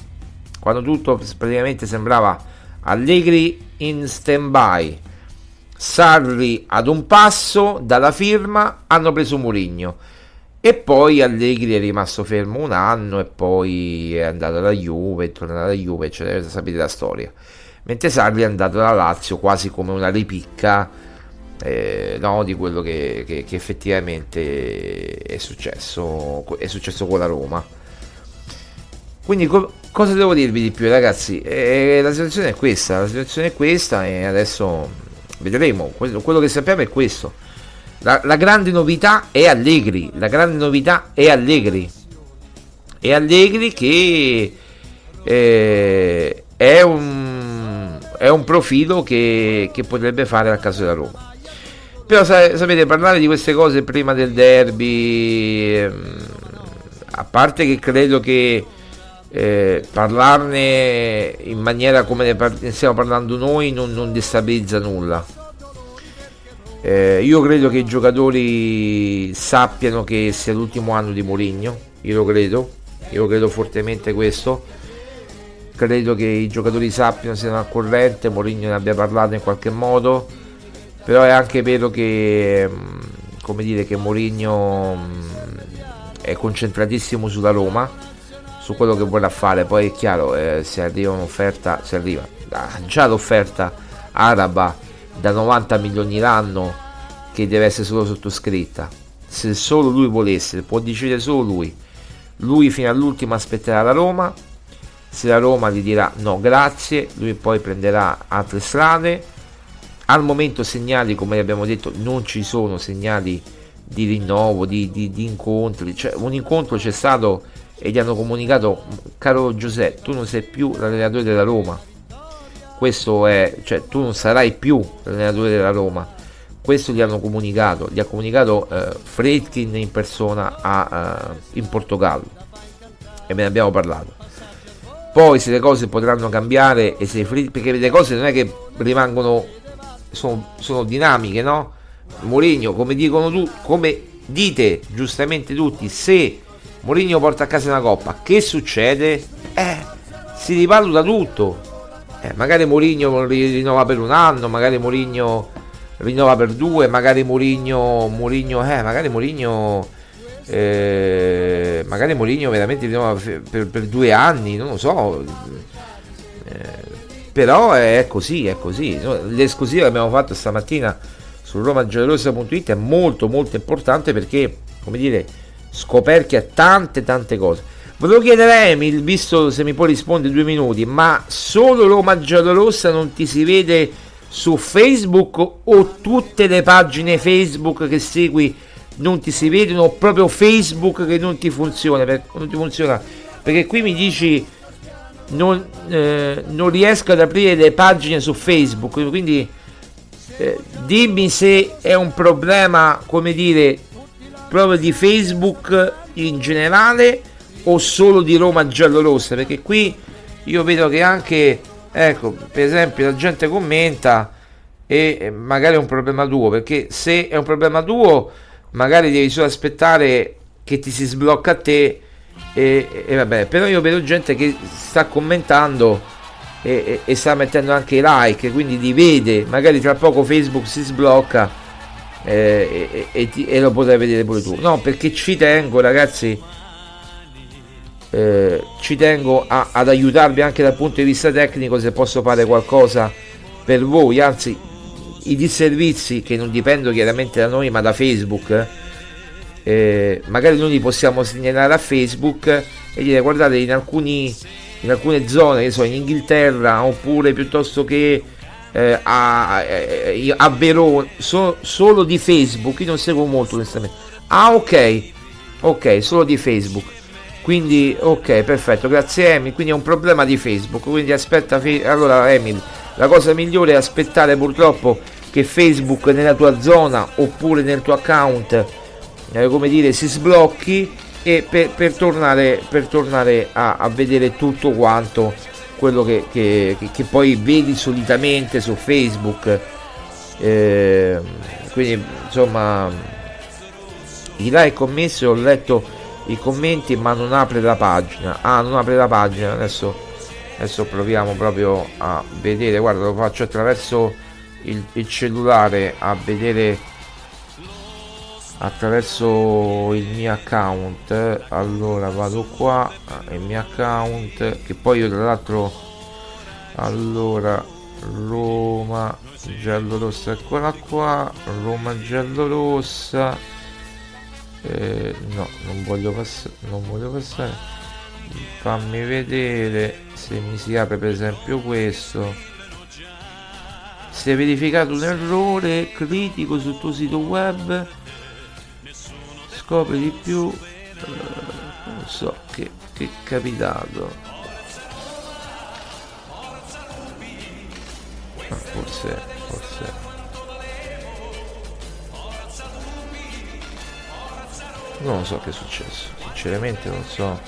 [SPEAKER 4] Quando tutto praticamente sembrava Allegri in stand by, Sarri ad un passo dalla firma, hanno preso Mourinho. E poi Allegri è rimasto fermo un anno e poi è andato alla Juve, è tornato alla Juve, eccetera, sapete la storia mentre Sarri è andato alla Lazio quasi come una ripicca eh, no, di quello che, che, che, effettivamente è successo, è successo con la Roma. Quindi co- cosa devo dirvi di più ragazzi? Eh, la situazione è questa, la situazione è questa e adesso vedremo, quello, quello che sappiamo è questo. La, la, grande novità è Allegri, la grande novità è Allegri. È Allegri che eh, è un è un profilo che, che potrebbe fare al caso della Roma. Però sapete, parlare di queste cose prima del derby, ehm, a parte che credo che eh, parlarne in maniera come ne stiamo parlando noi non, non destabilizza nulla. Eh, io credo che i giocatori sappiano che sia l'ultimo anno di Mourinho, io lo credo, io credo fortemente questo. Credo che i giocatori sappiano, siano al corrente, Mourinho ne abbia parlato in qualche modo, però è anche vero che, mm, come dire, che Mourinho mm, è concentratissimo sulla Roma su quello che vorrà fare. Poi è chiaro, eh, se arriva un'offerta, se arriva ah, già l'offerta araba da 90 milioni l'anno che deve essere solo sottoscritta. Se solo lui volesse, può decidere solo lui. Lui fino all'ultimo aspetterà la Roma. Se la Roma gli dirà no, grazie, lui poi prenderà altre strade. Al momento segnali, come abbiamo detto, non ci sono segnali di rinnovo, di, di, di incontri. Cioè, un incontro c'è stato e gli hanno comunicato caro Giuseppe tu non sei più l'allenatore della Roma questo è cioè tu non sarai più l'allenatore della Roma questo gli hanno comunicato gli ha comunicato eh, Fredkin in persona a, uh, in Portogallo e me ne abbiamo parlato poi se le cose potranno cambiare e se perché le cose non è che rimangono sono, sono dinamiche no Mourinho come dicono tu come dite giustamente tutti se Mourinho porta a casa una coppa, che succede? Eh, si rivaluta tutto. Eh, magari Mourinho rinnova per un anno, magari Mourinho rinnova per due, magari Mourinho, Mourinho, eh, magari Mourinho, eh, magari Mourinho veramente rinnova per, per, due anni, non lo so. Eh, però è così, è così. L'esclusiva che abbiamo fatto stamattina su romagiallorossa.it è molto molto importante perché, come dire, scoperchia tante tante cose. Volevo chiedere a Emil, visto se mi può rispondere due minuti, ma solo Roma Giallorossa non ti si vede su Facebook o tutte le pagine Facebook che segui non ti si vedono proprio Facebook che non ti funziona? Per, non ti funziona perché qui mi dici non, eh, non riesco ad aprire le pagine su Facebook, quindi eh, dimmi se è un problema, come dire, proprio di Facebook in generale o solo di Roma giallorossa? Perché qui io vedo che anche, ecco, per esempio la gente commenta e magari è un problema tuo, perché se è un problema tuo magari devi solo aspettare che ti si sblocca a te e, e vabbè, però io vedo gente che sta commentando e, e, sta mettendo anche like, quindi li vede, magari tra poco Facebook si sblocca eh, e, e, e, lo potrai vedere pure tu. No, perché ci tengo, ragazzi. Eh, ci tengo a, ad aiutarvi anche dal punto di vista tecnico se posso fare qualcosa per voi. Anzi, i disservizi che non dipendono chiaramente da noi, ma da Facebook. Eh, magari noi li possiamo segnalare a Facebook e dire guardate in alcuni in alcune zone che so in Inghilterra oppure piuttosto che eh, a, eh, a Verona so, solo di Facebook io non seguo molto onestamente ah ok ok solo di Facebook quindi ok perfetto grazie Emil quindi è un problema di Facebook quindi aspetta allora Emil la cosa migliore è aspettare purtroppo che Facebook nella tua zona oppure nel tuo account eh, come dire si sblocchi e per, per tornare, per tornare a, a vedere tutto quanto quello che, che, che, poi vedi solitamente su Facebook. Eh, quindi insomma i like commessi ho letto i commenti ma non apre la pagina. Ah, non apre la pagina. Adesso, adesso proviamo proprio a vedere. Guarda, lo faccio attraverso il, il cellulare a vedere attraverso il mio account allora vado qua il mio account che poi io tra l'altro allora Roma giallorossa eccola qua Roma giallorossa. Eh, no non voglio passare non voglio passare. Fammi vedere se mi si apre per esempio questo si è verificato un errore critico sul tuo sito web scopri di più eh, non so che, che è capitato. Forse forse. Non lo so che è successo. Sinceramente non so.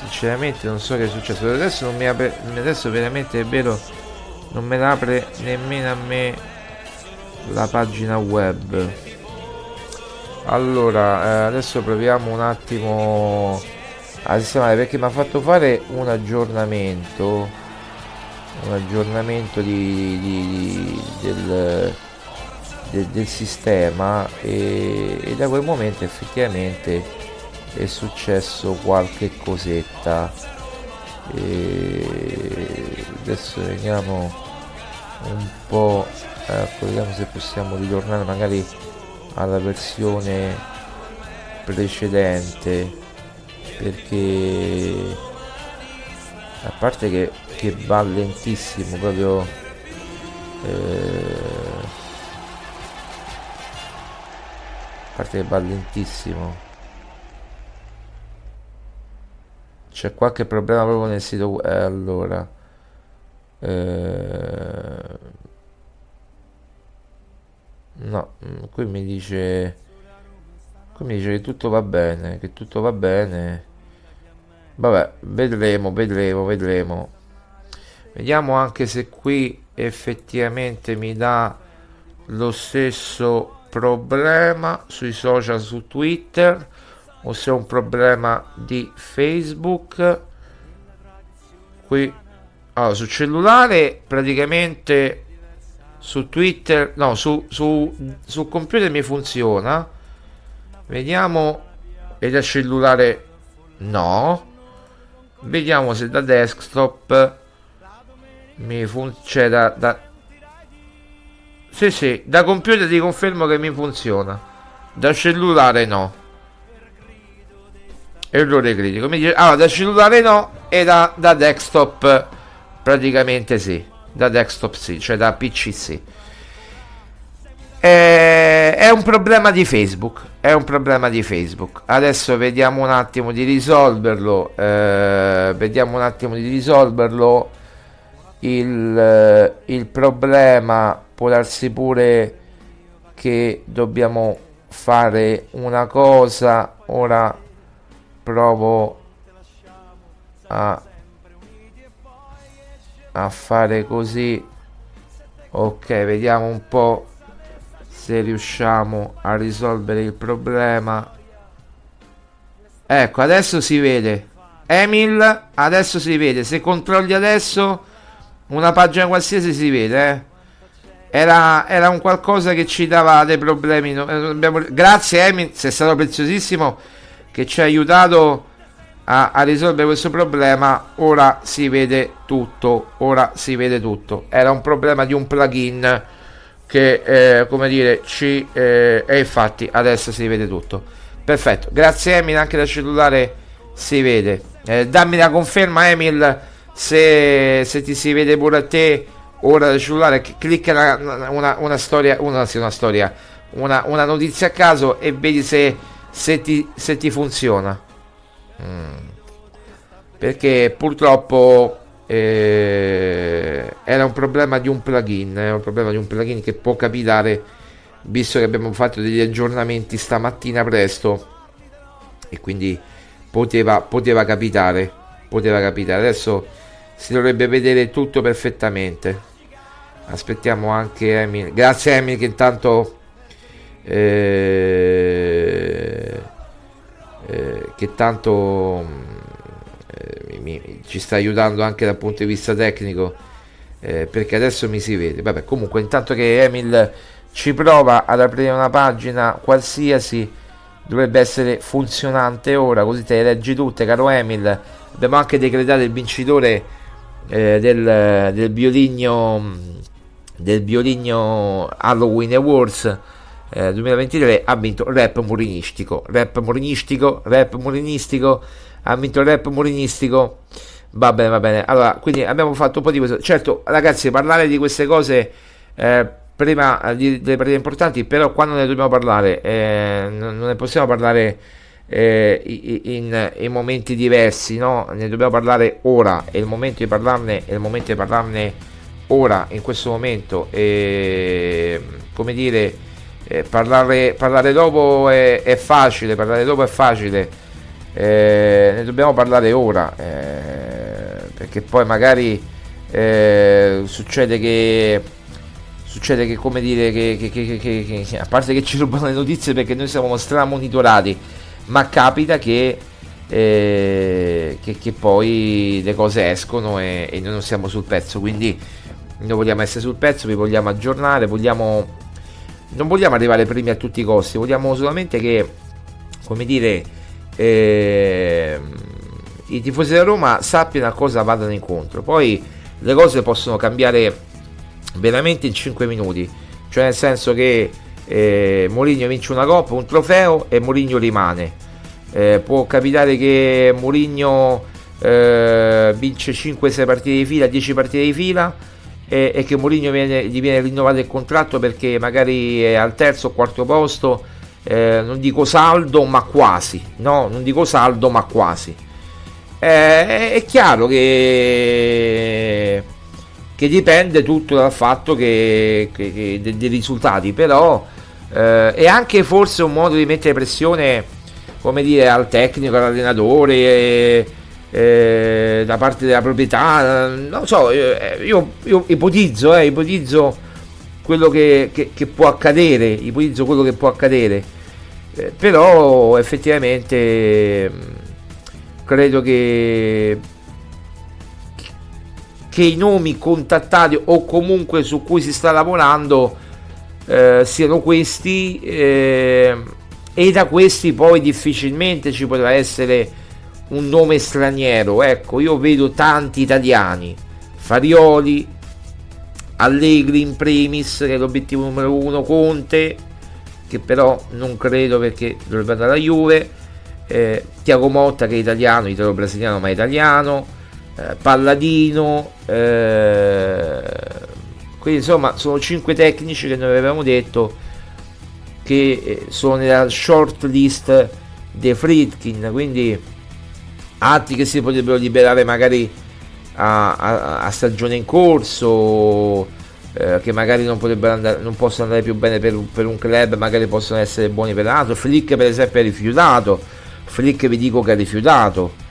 [SPEAKER 4] Sinceramente non so che è successo. Adesso non mi apre adesso veramente è vero non me la apre nemmeno a me la pagina web. Allora eh, adesso proviamo un attimo a sistemare perché mi ha fatto fare un aggiornamento un aggiornamento di, di, del, del, del, sistema e, e, da quel momento effettivamente è successo qualche cosetta. E adesso vediamo un po' ecco vediamo se possiamo ritornare magari alla versione precedente perché a parte che, che va lentissimo proprio eh, a parte che va lentissimo. C'è qualche problema proprio nel sito eh, allora eh, no mm, qui mi dice qui mi dice che tutto va bene che tutto va bene. Vabbè vedremo vedremo vedremo. Vediamo anche se qui effettivamente mi dà lo stesso problema sui social su twitter o se è un problema di Facebook. Qui allora, su cellulare praticamente su Twitter no su, su, su computer mi funziona. Vediamo e da cellulare no. Vediamo se da desktop mi funziona da, da sì sì da computer ti confermo che mi funziona. Da cellulare no. Errore critico. Mi dice, allora, da cellulare no e da, da desktop praticamente sì. Da desktop sì, cioè da PC sì. È, è un problema di Facebook. È un problema di Facebook. Adesso vediamo un attimo di risolverlo. Eh, vediamo un attimo di risolverlo. Il, il problema può darsi pure che dobbiamo fare una cosa ora provo a, a fare così. Ok vediamo un po se riusciamo a risolvere il problema. Ecco adesso si vede. Emil adesso si vede. Se controlli adesso una pagina qualsiasi si vede eh? era, era un qualcosa che ci dava dei problemi no, abbiamo, grazie Emil sei stato preziosissimo che ci ha aiutato a, a, risolvere questo problema ora si vede tutto ora si vede tutto. Era un problema di un plugin che eh, come dire ci eh, e infatti adesso si vede tutto. Perfetto. Grazie Emil anche da cellulare si vede. Eh, dammi la conferma Emil se, se, ti si vede pure a te ora da cellulare. Clicca una, una, una storia una, sì, una storia una, una notizia a caso e vedi se se ti, se ti funziona. Mm. Perché purtroppo eh, era un problema di un plugin, è un problema di un plugin che può capitare visto che abbiamo fatto degli aggiornamenti stamattina presto e quindi poteva, poteva capitare, poteva capitare. Adesso si dovrebbe vedere tutto perfettamente. Aspettiamo anche Emil. Grazie Emil che intanto eh, eh, che tanto eh, mi, ci sta aiutando anche dal punto di vista tecnico eh, perché adesso mi si vede. Vabbè comunque intanto che Emil ci prova ad aprire una pagina qualsiasi dovrebbe essere funzionante ora così te le leggi tutte caro Emil. Abbiamo anche decretato il vincitore eh, del, del violigno del violigno Halloween Awards eh, 2023 ha vinto rap murinistico, rap murinistico, rap murinistico, ha vinto rap murinistico. Va bene, va bene. Allora, quindi abbiamo fatto un po' di questo. Certo, ragazzi, parlare di queste cose eh, prima di, delle partite importanti, però quando ne dobbiamo parlare, eh, non, non, ne possiamo parlare eh, in, in, momenti diversi, no? Ne dobbiamo parlare ora. È il momento di parlarne, è il momento di parlarne ora in questo momento e come dire eh, parlare, parlare, dopo è, è, facile parlare dopo è facile. Eh, ne dobbiamo parlare ora eh, perché poi magari eh, succede che succede che come dire che, che, a parte che ci rubano le notizie perché noi siamo stramonitorati ma capita che, eh, che, poi le cose escono e, e, noi non siamo sul pezzo. Quindi noi vogliamo essere sul pezzo vi vogliamo aggiornare vogliamo non vogliamo arrivare primi a tutti i costi vogliamo solamente che come dire eh, i tifosi della Roma sappiano a cosa vadano incontro poi le cose possono cambiare veramente in 5 minuti. Cioè nel senso che eh, Mourinho vince una coppa, un trofeo e Mourinho rimane. Eh, può capitare che Mourinho eh, vince 5-6 partite di fila, 10 partite di fila e, e che Mourinho gli viene rinnovato il contratto perché magari è al terzo o quarto posto. Eh, non dico saldo ma quasi, no, non dico saldo ma quasi. Eh, è chiaro che che dipende tutto dal fatto che, che, che dei, dei, risultati, però eh, è anche forse un modo di mettere pressione, come dire, al tecnico, all'allenatore, eh, eh, da parte della proprietà, non so, eh, io, io ipotizzo, eh, ipotizzo quello che, che, può accadere, ipotizzo quello che può accadere, eh, però effettivamente mm, credo che che i nomi contattati o comunque su cui si sta lavorando eh, siano questi eh, e da questi poi difficilmente ci potrà essere un nome straniero. Ecco, io vedo tanti italiani, Farioli, Allegri in primis, che è l'obiettivo numero uno, Conte, che però non credo perché dovrebbe andare alla Juve, eh, Tiago Motta che è italiano, italo-brasiliano ma italiano, eh, Palladino, eh, quindi insomma sono cinque tecnici che noi avevamo detto che eh, sono nella short list dei Fritkin, quindi altri che si potrebbero liberare magari a, a, a stagione in corso, eh, che magari non, andare, non, possono andare più bene per, per, un club, magari possono essere buoni per l'altro. Flick per esempio ha rifiutato, Flick vi dico che ha rifiutato.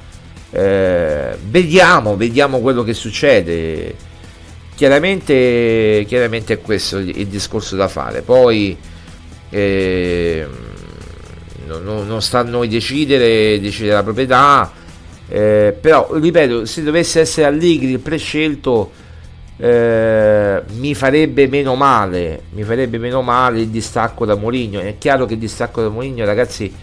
[SPEAKER 4] Eh, vediamo, vediamo quello che succede. Chiaramente, chiaramente è questo il, discorso da fare. Poi eh, non, non, sta a noi decidere, decidere la proprietà. Eh, però ripeto, se dovesse essere Allegri il prescelto, eh, mi farebbe meno male. Mi farebbe meno male il distacco da Moligno. È chiaro che il distacco da Moligno, ragazzi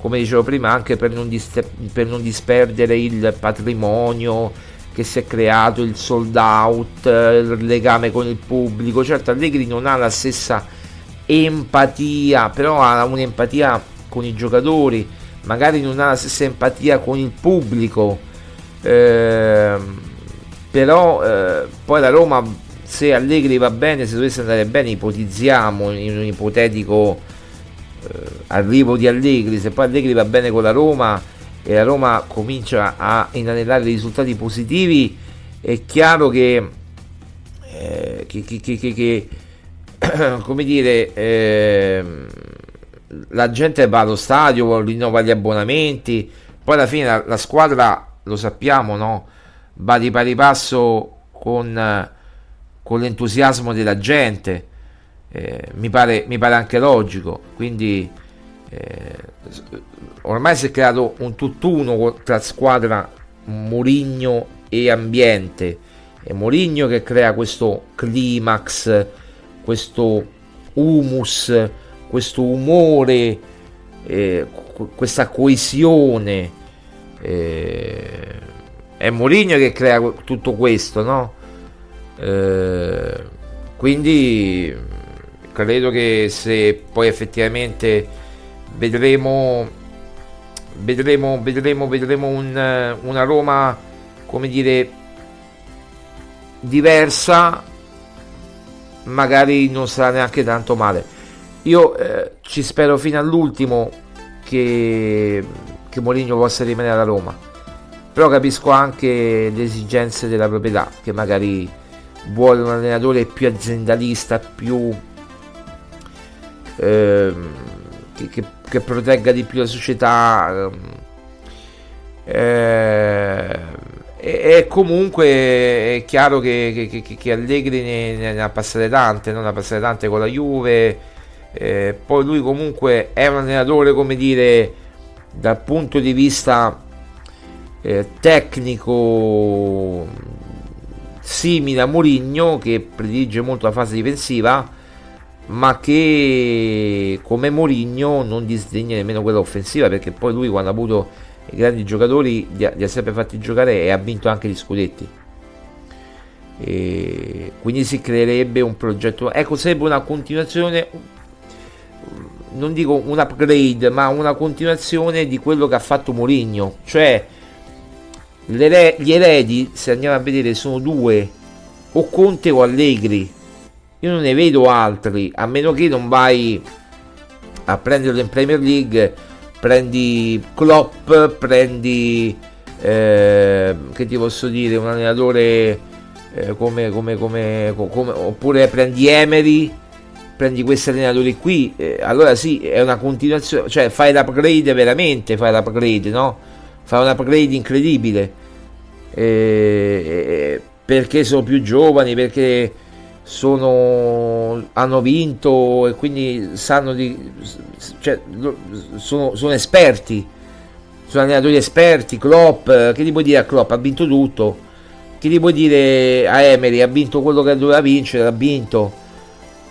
[SPEAKER 4] come dicevo prima, anche per non, dis- per non disperdere il patrimonio che si è creato, il sold out, il legame con il pubblico. Certo, Allegri non ha la stessa empatia, però ha un'empatia con i giocatori, magari non ha la stessa empatia con il pubblico. Eh, però eh, poi la Roma, se Allegri va bene, se dovesse andare bene, ipotizziamo in un ipotetico eh, arrivo di Allegri, se poi Allegri va bene con la Roma e la Roma comincia a inanellare risultati positivi, è chiaro che, eh, che, che, che come dire, eh, la gente va allo stadio, rinnova gli abbonamenti, poi alla fine la, la squadra, lo sappiamo, no? va di pari passo con, con l'entusiasmo della gente eh, mi, pare, mi, pare, anche logico. Quindi eh, ormai si è creato un tutt'uno tra squadra Mourinho e ambiente. È Mourinho che crea questo climax, questo humus, questo umore, eh, questa coesione. Eh, è Mourinho che crea tutto questo, no? Eh, quindi credo che se poi effettivamente vedremo vedremo vedremo vedremo un, una Roma come dire diversa magari non sarà neanche tanto male io eh, ci spero fino all'ultimo che che Mourinho possa rimanere alla Roma però capisco anche le esigenze della proprietà che magari vuole un allenatore più aziendalista, più ehm, che, che, che, protegga di più la società. Ehm, eh, e, comunque è chiaro che, che, che Allegri ne, ne, ha passate tante, non ha passate tante con la Juve. Eh, poi lui comunque è un allenatore, come dire, dal punto di vista eh, tecnico simile a Mourinho che predilige molto la fase difensiva ma che come Mourinho non disdegna nemmeno quella offensiva perché poi lui quando ha avuto i grandi giocatori li ha, li ha sempre fatti giocare e ha vinto anche gli scudetti. E quindi si creerebbe un progetto. Ecco sarebbe una continuazione non dico un upgrade ma una continuazione di quello che ha fatto Mourinho. Cioè gli eredi se andiamo a vedere sono due o Conte o Allegri. Io non ne vedo altri a meno che non vai a prenderlo in Premier League prendi Klopp prendi eh, che ti posso dire un allenatore eh, come, come, come, come, oppure prendi Emery prendi questi allenatori qui eh, allora sì è una continuazione cioè fai l'upgrade veramente fai l'upgrade no? Fai un upgrade incredibile. Eh, perché sono più giovani perché sono, hanno vinto e quindi sanno di cioè, sono, sono, esperti. Sono allenatori esperti Klopp che gli puoi dire a Klopp ha vinto tutto. Che gli puoi dire a Emery ha vinto quello che doveva vincere ha vinto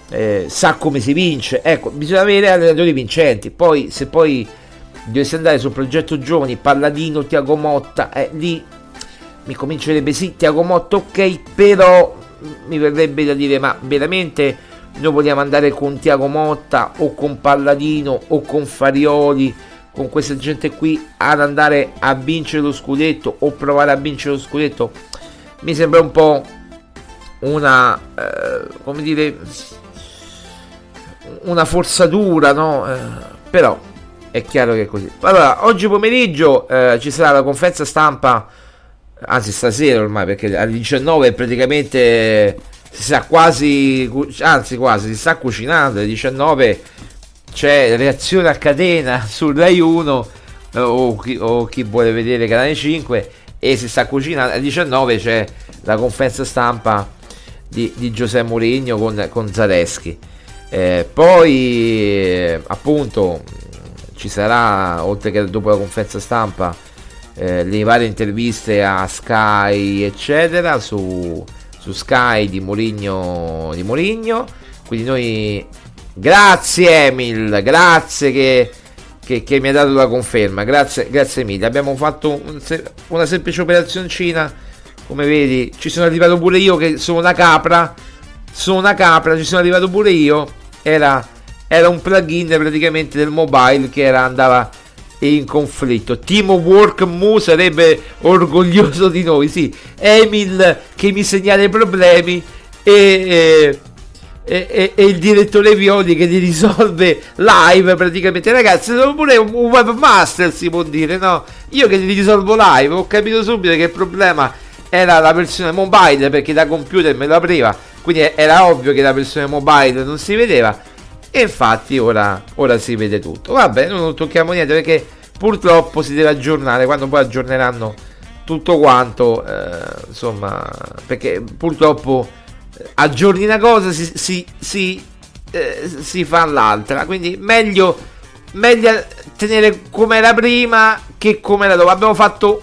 [SPEAKER 4] eh, sa come si vince. Ecco bisogna avere allenatori vincenti. Poi se poi dovessi andare sul progetto giovani Palladino Tiago Motta eh, lì mi comincerebbe sì Tiago Motta ok però mi verrebbe da dire ma veramente noi vogliamo andare con Tiago Motta o con Palladino o con Farioli con questa gente qui ad andare a vincere lo scudetto o provare a vincere lo scudetto? Mi sembra un po' una eh, come dire una forzatura no? Eh, però è chiaro che è così. Allora oggi pomeriggio eh, ci sarà la conferenza stampa anzi stasera ormai perché alle 19 praticamente si sta quasi anzi quasi si sta cucinando. Alle 19 c'è reazione a catena su Rai 1 eh, o chi, o chi vuole vedere canale 5 e si sta cucinando. Alle 19 c'è la conferenza stampa di, di Giuseppe Mourinho con, con Zareschi eh, poi eh, appunto ci sarà oltre che dopo la conferenza stampa eh, le varie interviste a Sky eccetera su, su Sky di Mourinho di Mourinho. Quindi noi grazie Emil grazie che, che, che, mi ha dato la conferma. Grazie, grazie mille. Abbiamo fatto un, una semplice operazioncina. Come vedi ci sono arrivato pure io che sono una capra. Sono una capra ci sono arrivato pure io era, era un plugin praticamente del mobile che era, andava in conflitto. Teamwork Mu sarebbe orgoglioso di noi, sì. Emil che mi segnala i problemi e, e, e, e, il direttore Violi che li risolve live praticamente. Ragazzi, sono pure un, webmaster si può dire, no? Io che li risolvo live, ho capito subito che il problema era la versione mobile perché da computer me lo apriva, quindi era ovvio che la versione mobile non si vedeva e infatti ora, ora si vede tutto. Vabbè, non tocchiamo niente perché purtroppo si deve aggiornare quando poi aggiorneranno tutto quanto. Eh, insomma, perché purtroppo eh, aggiorni una cosa, si, si, si, eh, si fa l'altra. Quindi meglio, meglio tenere come era prima che come era dopo. Abbiamo fatto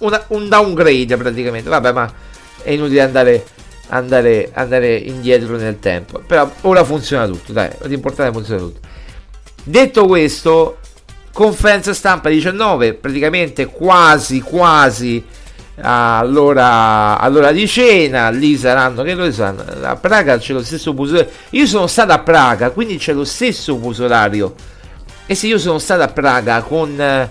[SPEAKER 4] una, un downgrade praticamente. Vabbè, ma è inutile andare andare, andare indietro nel tempo. Però ora funziona tutto, dai, l'importante è che funziona tutto. Detto questo, conferenza stampa 19, praticamente quasi quasi all'ora, all'ora di cena, lì saranno, che lo sanno, a Praga c'è lo stesso fuso orario. Io sono stato a Praga, quindi c'è lo stesso fuso orario. E se io sono stato a Praga con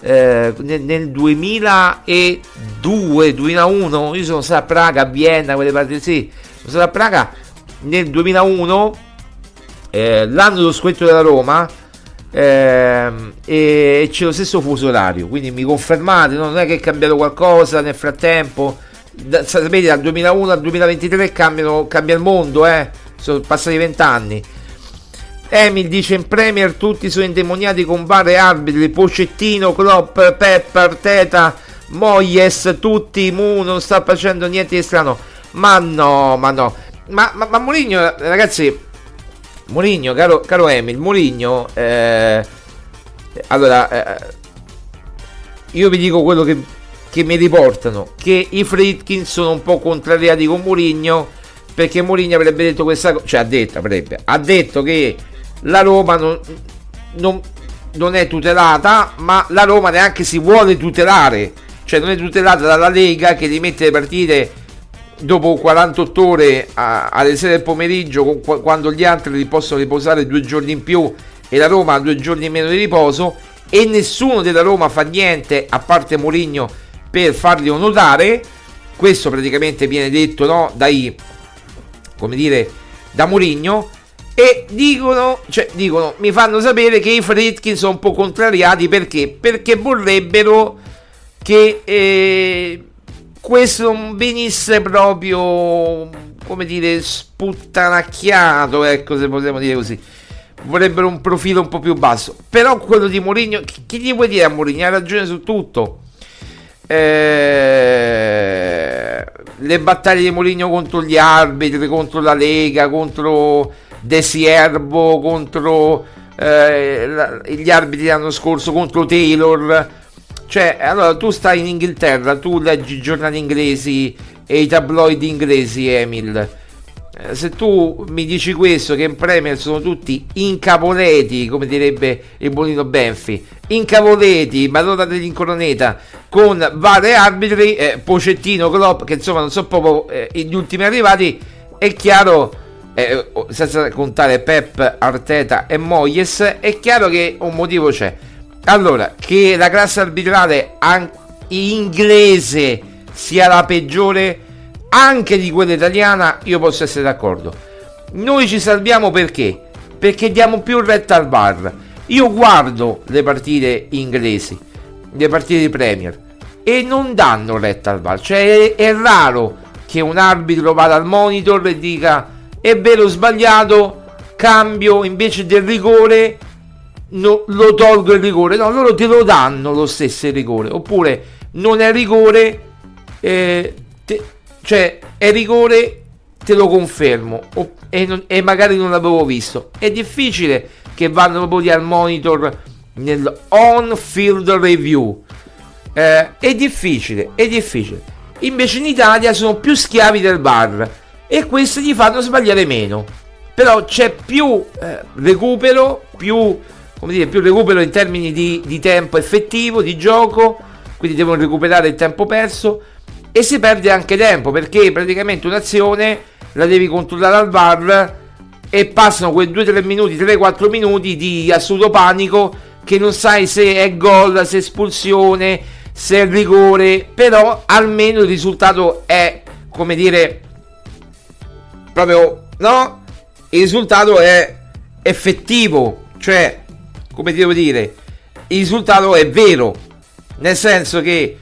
[SPEAKER 4] eh, nel, nel 2002 2001 io sono stato a Praga a Vienna quelle parti sì sono stato a Praga nel 2001 eh, l'anno dello scudetto della Roma eh, e c'è lo stesso fuso orario quindi mi confermate no? non è che è cambiato qualcosa nel frattempo da, sapete dal 2001 al 2023 cambiano, cambia il mondo, eh? Sono passati vent'anni. Emil dice in Premier tutti sono indemoniati con vari arbitri, Pocettino, Klopp, Pepper, Teta, Moyes, tutti, Mu non sta facendo niente di strano. Ma no, ma no. Ma, ma, ma Mourinho, ragazzi, Mourinho, caro, caro Emil, Mourinho, eh, allora, eh, io vi dico quello che, che, mi riportano, che i Fritkin sono un po' contrariati con Mourinho, perché Mourinho avrebbe detto questa cosa, cioè ha detto, avrebbe, ha detto che la Roma non, non, non è tutelata, ma la Roma neanche si vuole tutelare, cioè non è tutelata dalla Lega che ti mette le partite dopo 48 ore a, alle 6 del pomeriggio quando gli altri possono riposare due giorni in più e la Roma ha due giorni in meno di riposo. E nessuno della Roma fa niente a parte Mourinho per farli notare questo praticamente viene detto no, dai come dire da Mourinho e dicono, cioè, dicono mi fanno sapere che i Fritkin sono un po' contrariati perché perché vorrebbero che eh, questo non venisse proprio, come dire, sputtanacchiato, ecco se possiamo dire così. Vorrebbero un profilo un po' più basso. Però quello di Mourinho, che gli vuoi dire a Mourinho? Ha ragione su tutto. Eh, le battaglie di Mourinho contro gli arbitri, contro la Lega, contro De Sierbo, contro eh, gli arbitri l'anno scorso, contro Taylor. Cioè, allora tu stai in Inghilterra, tu leggi i giornali inglesi e i tabloid inglesi, Emil. Eh, se tu mi dici questo, che in Premier sono tutti incavoleti, come direbbe il buonino Benfi, incavoleti, Madonna dell'Incoroneta, con vari arbitri, eh, Pocettino, Klopp, che insomma non sono proprio eh, gli ultimi arrivati, è chiaro, eh, senza contare Pep, Arteta e Moyes, è chiaro che un motivo c'è allora, che la classe arbitrale an- inglese sia la peggiore anche di quella italiana, io posso essere d'accordo. Noi ci salviamo perché? Perché diamo più retta al bar. Io guardo le partite inglesi, le partite di Premier, e non danno retta al bar. Cioè è, è raro che un arbitro vada al monitor e dica è vero sbagliato, cambio invece del rigore no, lo tolgo il rigore. No, loro te lo danno lo stesso rigore. Oppure non è rigore, eh, te, cioè è rigore, te lo confermo. O, e, non, e, magari non l'avevo visto. È difficile che vanno proprio al monitor nel on-field review. Eh, è difficile, è difficile. Invece in Italia sono più schiavi del bar e questi gli fanno sbagliare meno. Però c'è più eh, recupero, più dire, più recupero in termini di, di tempo effettivo, di gioco, quindi devono recuperare il tempo perso. E si perde anche tempo perché praticamente un'azione la devi controllare al VAR e passano quei 2-3 minuti, 3-4 minuti di assoluto panico che non sai se è gol, se è espulsione, se è rigore, però almeno il risultato è, come dire, proprio, no? Il risultato è effettivo, cioè come devo dire, il risultato è vero, nel senso che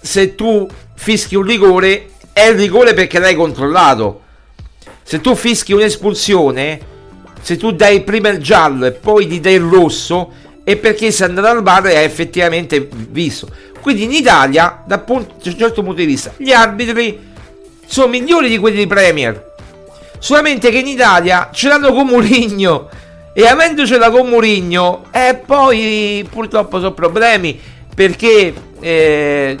[SPEAKER 4] se tu fischi un rigore, è il rigore perché l'hai controllato. Se tu fischi un'espulsione, se tu dai prima il giallo e poi ti dai il rosso, è perché sei andato al bar hai effettivamente visto. Quindi in Italia, da un certo punto di vista, gli arbitri sono migliori di quelli di Premier. Solamente che in Italia ce l'hanno con Mourinho e avendocela con Murigno, e eh, poi purtroppo sono problemi perché eh,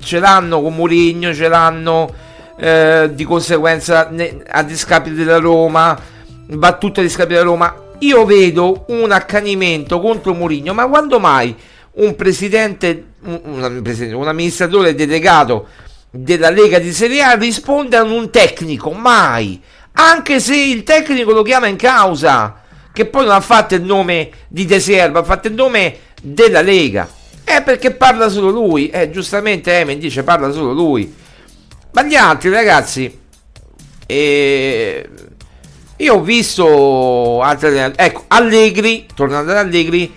[SPEAKER 4] ce l'hanno con Murigno, ce l'hanno eh, di conseguenza a discapito della Roma, battute a discapito della Roma. Io vedo un accanimento contro Murigno, ma quando mai un presidente, un, un, un amministratore delegato della Lega di Serie A risponde a un tecnico? Mai! Anche se il tecnico lo chiama in causa che poi non ha fatto il nome di De Serva, ha fatto il nome della Lega. È perché parla solo lui. Eh, giustamente Emen dice parla solo lui. Ma gli altri ragazzi, eh, io ho visto altri ecco, Allegri, tornando ad Allegri,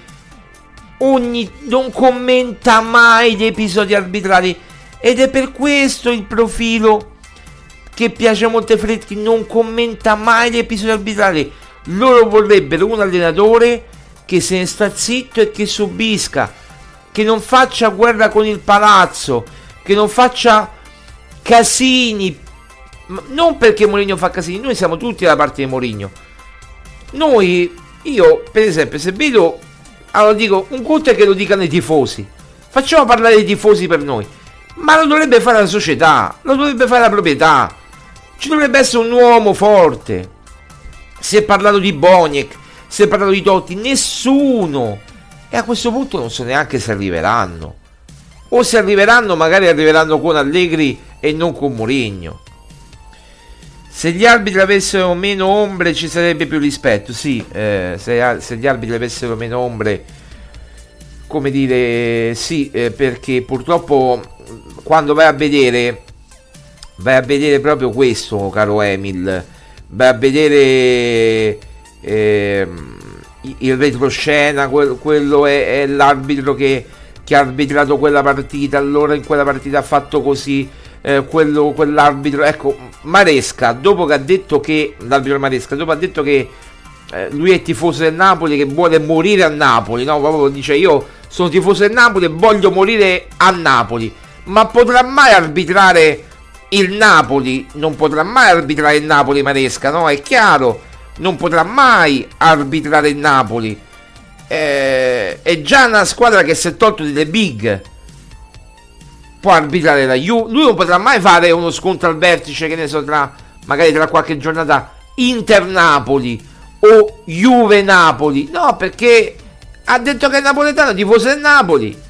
[SPEAKER 4] ogni, non commenta mai gli episodi arbitrali. Ed è per questo il profilo che piace a Montefredchi non commenta mai gli episodi arbitrali. Loro vorrebbero un allenatore che se ne sta zitto e che subisca, che non faccia guerra con il palazzo, che non faccia casini. Non perché Mourinho fa casini, noi siamo tutti dalla parte di Mourinho. Noi, io per esempio, se vedo, allora dico, un conto è che lo dicano i tifosi. Facciamo parlare i tifosi per noi. Ma lo dovrebbe fare la società, lo dovrebbe fare la proprietà. Ci dovrebbe essere un uomo forte. Si è parlato di Boniek, si è parlato di Totti, nessuno. E a questo punto non so neanche se arriveranno. O se arriveranno, magari arriveranno con Allegri e non con Mourinho. Se gli arbitri avessero meno ombre ci sarebbe più rispetto, sì, eh, se, se, gli arbitri avessero meno ombre, come dire, sì, eh, perché purtroppo quando vai a vedere, vai a vedere proprio questo, caro Emil, vai a vedere eh, il retroscena, quello, è, è l'arbitro che, che, ha arbitrato quella partita, allora in quella partita ha fatto così, eh, quello, quell'arbitro, ecco, Maresca, dopo che ha detto che, l'arbitro Maresca, dopo ha detto che eh, lui è tifoso del Napoli, che vuole morire a Napoli, no? Proprio dice io sono tifoso del Napoli e voglio morire a Napoli, ma potrà mai arbitrare il Napoli? Non potrà mai arbitrare il Napoli Maresca, no? È chiaro non potrà mai arbitrare il Napoli. Eh, è già una squadra che si è tolto delle big. Può arbitrare la Juve. Lui non potrà mai fare uno scontro al vertice, che ne so, tra magari tra qualche giornata Inter-Napoli o Juve-Napoli. No, perché ha detto che è napoletano, tifoso del Napoli.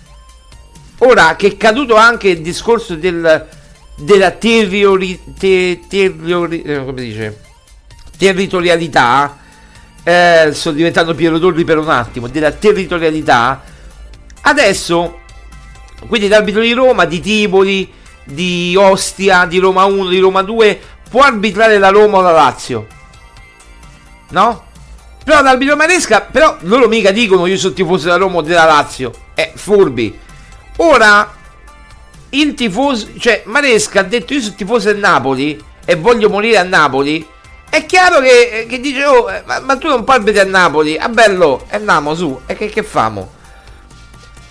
[SPEAKER 4] Ora che è caduto anche il discorso del, della territori, te, territori, eh, dice? territorialità, eh, sto diventando Piero Torri per un attimo, della territorialità, adesso, quindi l'arbitro di Roma, di Tivoli, di Ostia, di Roma 1, di Roma 2, può arbitrare la Roma o la Lazio. No? Però l'arbitro Maresca, però loro mica dicono io sono tifoso della Roma o della Lazio. Eh, furbi. Ora, il tifoso, cioè Maresca ha detto io sono tifoso del Napoli e voglio morire a Napoli. È chiaro che, che dice, oh, ma, ma, tu non parli a Napoli, ah, bello, andiamo su, e che, che famo?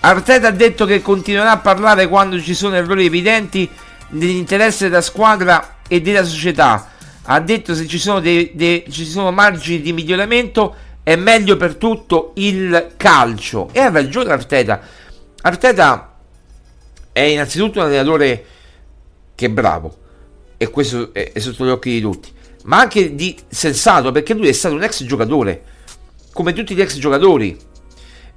[SPEAKER 4] Arteta ha detto che continuerà a parlare quando ci sono errori evidenti nell'interesse della squadra e della società. Ha detto se ci sono, dei, dei, ci sono margini di miglioramento è meglio per tutto il calcio. E ha ragione Arteta. Arteta è innanzitutto un allenatore che è bravo. E questo è, è sotto gli occhi di tutti ma anche di sensato, perché lui è stato un ex giocatore, come tutti gli ex giocatori,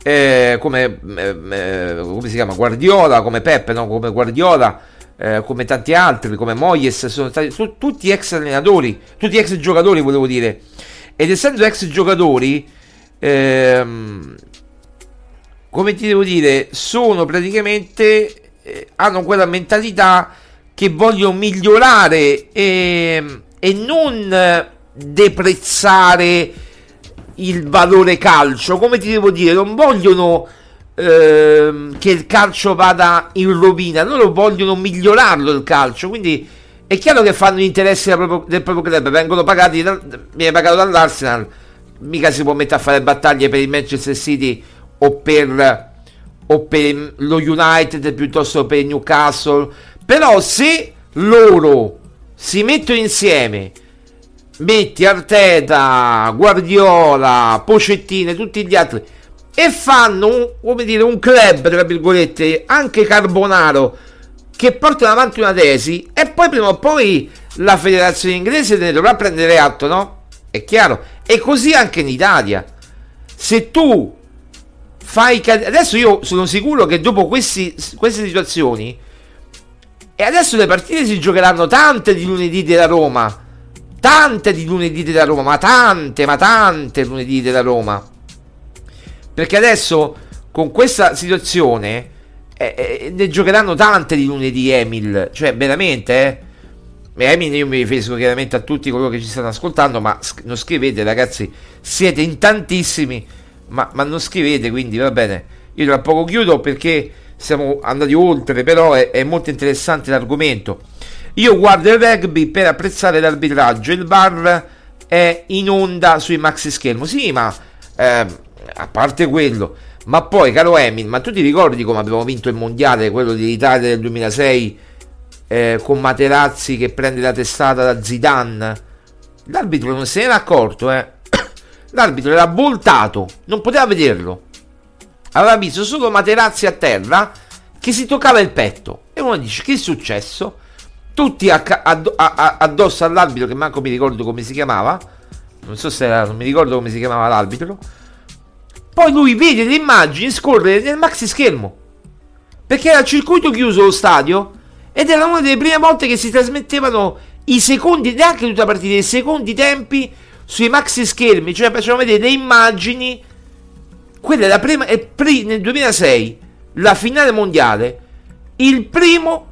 [SPEAKER 4] eh, come, eh, eh, come, si chiama, Guardiola, come Peppe, no? come Guardiola, eh, come tanti altri, come Moyes, sono stati sono tutti ex allenatori, tutti ex giocatori volevo dire, ed essendo ex giocatori, ehm, come ti devo dire, sono praticamente, eh, hanno quella mentalità che vogliono migliorare e e non eh, deprezzare il valore calcio, come ti devo dire, non vogliono eh, che il calcio vada in rovina, loro vogliono migliorarlo il calcio, quindi è chiaro che fanno gli interessi del proprio, del proprio club, vengono pagati, viene pagato dall'Arsenal, mica si può mettere a fare battaglie per il Manchester City o per, o per lo United piuttosto che per Newcastle, però se loro si mettono insieme metti Arteta, Guardiola, Pocettine, tutti gli altri e fanno come dire, un club, tra virgolette, anche Carbonaro, che portano avanti una tesi e poi prima o poi la federazione inglese ne dovrà prendere atto, no? È chiaro. E così anche in Italia. Se tu fai... Adesso io sono sicuro che dopo questi, queste situazioni e adesso le partite si giocheranno tante di lunedì della Roma. Tante di lunedì della Roma, ma tante, ma tante lunedì della Roma. Perché adesso con questa situazione eh, eh, ne giocheranno tante di lunedì Emil. Cioè, veramente, eh. Emil, io mi riferisco chiaramente a tutti coloro che ci stanno ascoltando, ma non scrivete, ragazzi. Siete in tantissimi, ma, ma non scrivete, quindi va bene. Io tra poco chiudo perché siamo andati oltre, però è, è molto interessante l'argomento. Io guardo il rugby per apprezzare l'arbitraggio, il VAR è in onda sui maxi schermo. Sì, ma eh, a parte quello, ma poi, caro Emin, ma tu ti ricordi come abbiamo vinto il mondiale, quello dell'Italia del 2006, eh, con Materazzi che prende la testata da Zidane? L'arbitro non se n'era accorto, eh. L'arbitro era voltato, non poteva vederlo. Aveva visto solo Materazzi a terra che si toccava il petto. E uno dice: Che è successo? Tutti addosso all'arbitro, che manco mi ricordo come si chiamava. Non so se era, non mi ricordo come si chiamava l'arbitro. Poi lui vede le immagini scorrere nel maxi schermo. Perché era circuito chiuso lo stadio. Ed era una delle prime volte che si trasmettevano i secondi, neanche tutta la partita, i secondi tempi sui maxi schermi, cioè facevano vedere le immagini. Quella è la prima, è pri, nel 2006, la finale mondiale, il primo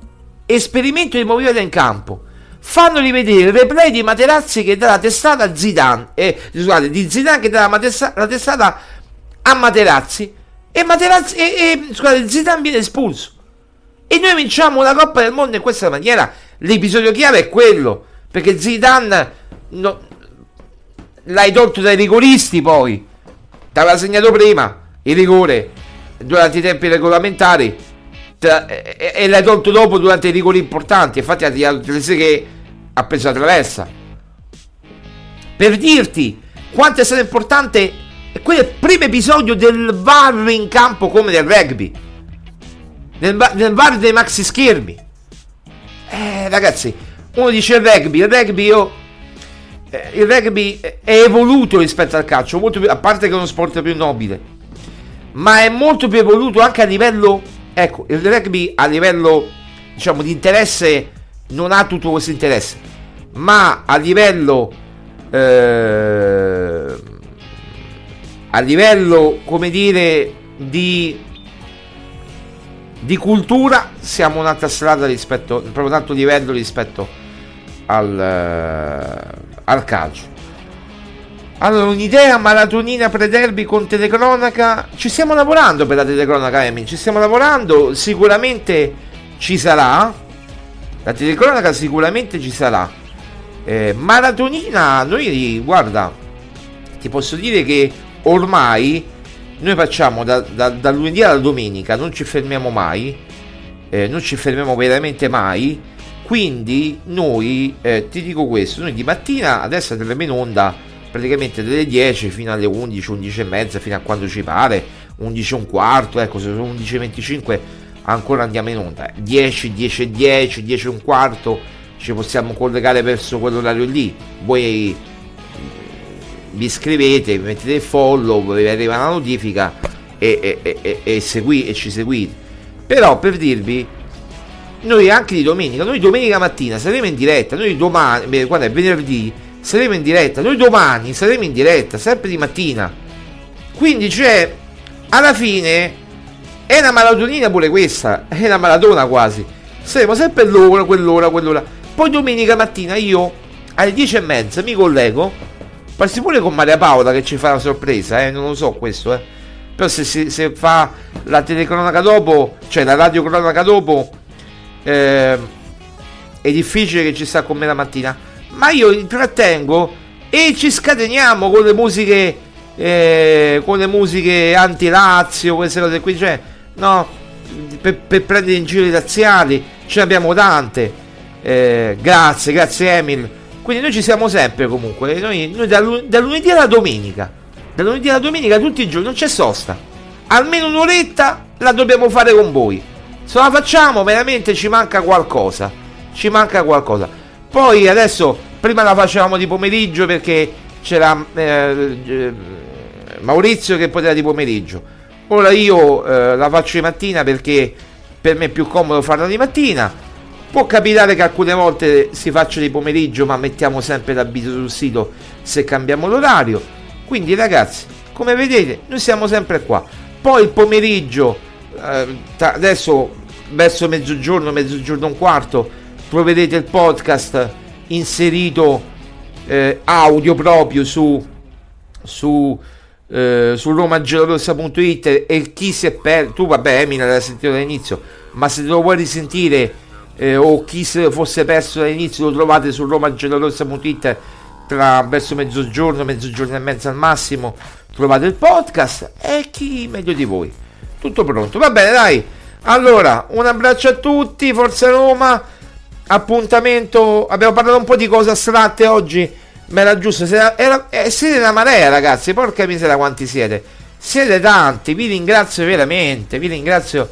[SPEAKER 4] esperimento di movimento in campo. Fanno rivedere il replay di Materazzi che dà la testata a Zidane, eh, scusate, di Zidane che dà la, matessa, la testata a Materazzi e Materazzi e, e scusate, Zidane viene espulso. E noi vinciamo la Coppa del Mondo in questa maniera L'episodio chiave è quello, perché Zidane no, l'hai tolto dai rigoristi poi, t'aveva segnato prima il rigore durante i tempi regolamentari tra, e, e, l'hai tolto dopo durante i rigori importanti, infatti ha tirato tre che ha preso la traversa. Per dirti quanto è stato importante quel primo episodio del VAR in campo come nel rugby, nel, nel VAR dei maxi schermi. Eh, ragazzi, uno dice il rugby, il rugby io... Eh, il rugby è evoluto rispetto al calcio, più, a parte che è uno sport più nobile, ma è molto più evoluto anche a livello... Ecco, il rugby a livello, diciamo, di interesse non ha tutto questo interesse, ma a livello... Eh, a livello, come dire, di di cultura siamo un'altra strada rispetto, proprio un altro livello rispetto al, uh, al calcio. Allora, un'idea maratonina pre-derby con telecronaca. Ci stiamo lavorando per la telecronaca, Emin. Ci stiamo lavorando. Sicuramente ci sarà. La telecronaca sicuramente ci sarà. Eh, maratonina, noi, guarda, ti posso dire che ormai noi facciamo da, da, da, lunedì alla domenica, non ci fermiamo mai, eh, non ci fermiamo veramente mai, quindi noi, eh, ti dico questo, noi di mattina adesso andremo in onda praticamente dalle 10 fino alle 11, 11 e mezza, fino a quando ci pare, 11 e un quarto, ecco, se sono 11 e 25 ancora andiamo in onda, 10, 10 e 10, 10 e un quarto, ci possiamo collegare verso quell'orario lì, voi vi iscrivete, vi mettete il follow, vi arriva la notifica e, e, e, e, segui, e ci seguite. Però per dirvi, noi anche di domenica, noi domenica mattina saremo in diretta, noi domani, quando è venerdì, saremo in diretta, noi domani saremo in diretta, sempre di mattina. Quindi cioè, alla fine è una maratonina pure questa, è una maratona quasi. Saremo sempre l'ora, quell'ora, quell'ora. Poi domenica mattina io alle 10 e mezza mi collego Passi pure con Maria Paola che ci fa una sorpresa, eh? non lo so questo, eh. Però se, se, se fa la telecronaca dopo, cioè la radiocronaca dopo, eh, è difficile che ci sta con me la mattina. Ma io intrattengo e ci scateniamo con le musiche, eh, con le musiche anti-Lazio, queste cose qui, cioè, no, per, per prendere in giro i razziali, ce ne abbiamo tante. Eh, grazie, grazie Emil quindi noi ci siamo sempre comunque, noi, noi da, da, lunedì alla domenica, da lunedì alla domenica tutti i giorni, non c'è sosta. Almeno un'oretta la dobbiamo fare con voi. Se la facciamo veramente ci manca qualcosa. Ci manca qualcosa. Poi adesso, prima la facevamo di pomeriggio perché c'era eh, eh, Maurizio che poteva di pomeriggio. Ora io eh, la faccio di mattina perché per me è più comodo farla di mattina Può capitare che alcune volte si faccia di pomeriggio, ma mettiamo sempre l'avviso sul sito se cambiamo l'orario. Quindi ragazzi, come vedete, noi siamo sempre qua. Poi il pomeriggio, eh, adesso verso mezzogiorno, mezzogiorno e un quarto, troverete il podcast inserito eh, audio proprio su, su eh, su romagiallorossa.it e chi si è perso, tu vabbè Emina l'hai sentito dall'inizio, ma se lo vuoi risentire eh, o chi se fosse perso dall'inizio lo trovate su romagiallorossa.it tra verso mezzogiorno, mezzogiorno e mezzo al massimo, trovate il podcast e chi meglio di voi. Tutto pronto, va bene dai. Allora, un abbraccio a tutti, Forza Roma, appuntamento, abbiamo parlato un po' di cose astratte oggi, ma era giusto, siete, era, eh, siete una marea ragazzi, porca miseria quanti siete, siete tanti, vi ringrazio veramente, vi ringrazio,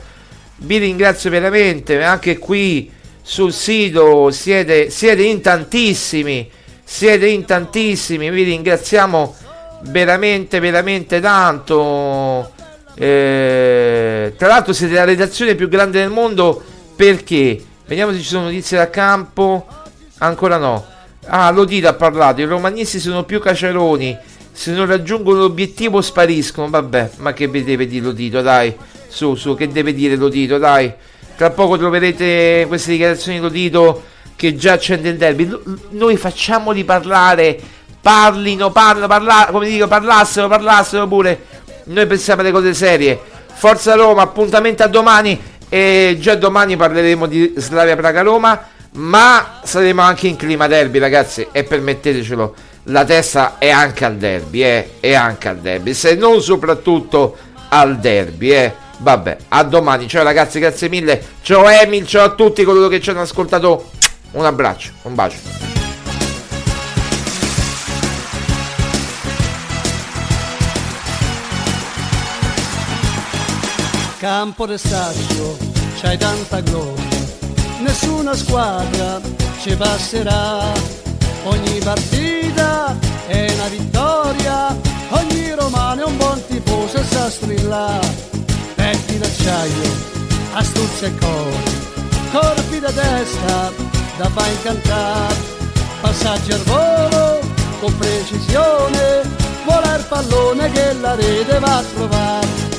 [SPEAKER 4] vi ringrazio veramente, anche qui sul sito siete, siete in tantissimi, siete in tantissimi, vi ringraziamo veramente, veramente tanto. Eh, tra l'altro siete la redazione più grande del mondo perché? Vediamo se ci sono notizie da campo. Ancora no. Ah, Lodito ha parlato. I romanisti sono più caceroni. Se non raggiungono l'obiettivo spariscono. Vabbè, ma che deve dire Lodito? Dai, su, su, che deve dire Lodito? Dai. Tra poco troverete queste dichiarazioni di Lodito che già accende il derby. Noi facciamoli parlare. Parlino, parlano, parla, come dico, parlassero, parlassero pure noi pensiamo alle cose serie. Forza Roma, appuntamento a domani e già domani parleremo di Slavia Praga Roma, ma saremo anche in clima derby, ragazzi, e permettetecelo, la testa è anche al derby, eh, è anche al derby, se non soprattutto al derby, eh. Vabbè, a domani. Ciao ragazzi, grazie mille. Ciao Emil, ciao a tutti coloro che ci hanno ascoltato. Un abbraccio, un bacio.
[SPEAKER 3] Campo del saggio c'hai tanta gloria, nessuna squadra ci passerà, ogni partita è una vittoria, ogni romano è un buon tifoso e sa strillare, petti d'acciaio, astuzia e cori, corpi da testa da far incantare, passaggi al volo con precisione, vola il pallone che la rete va a trovare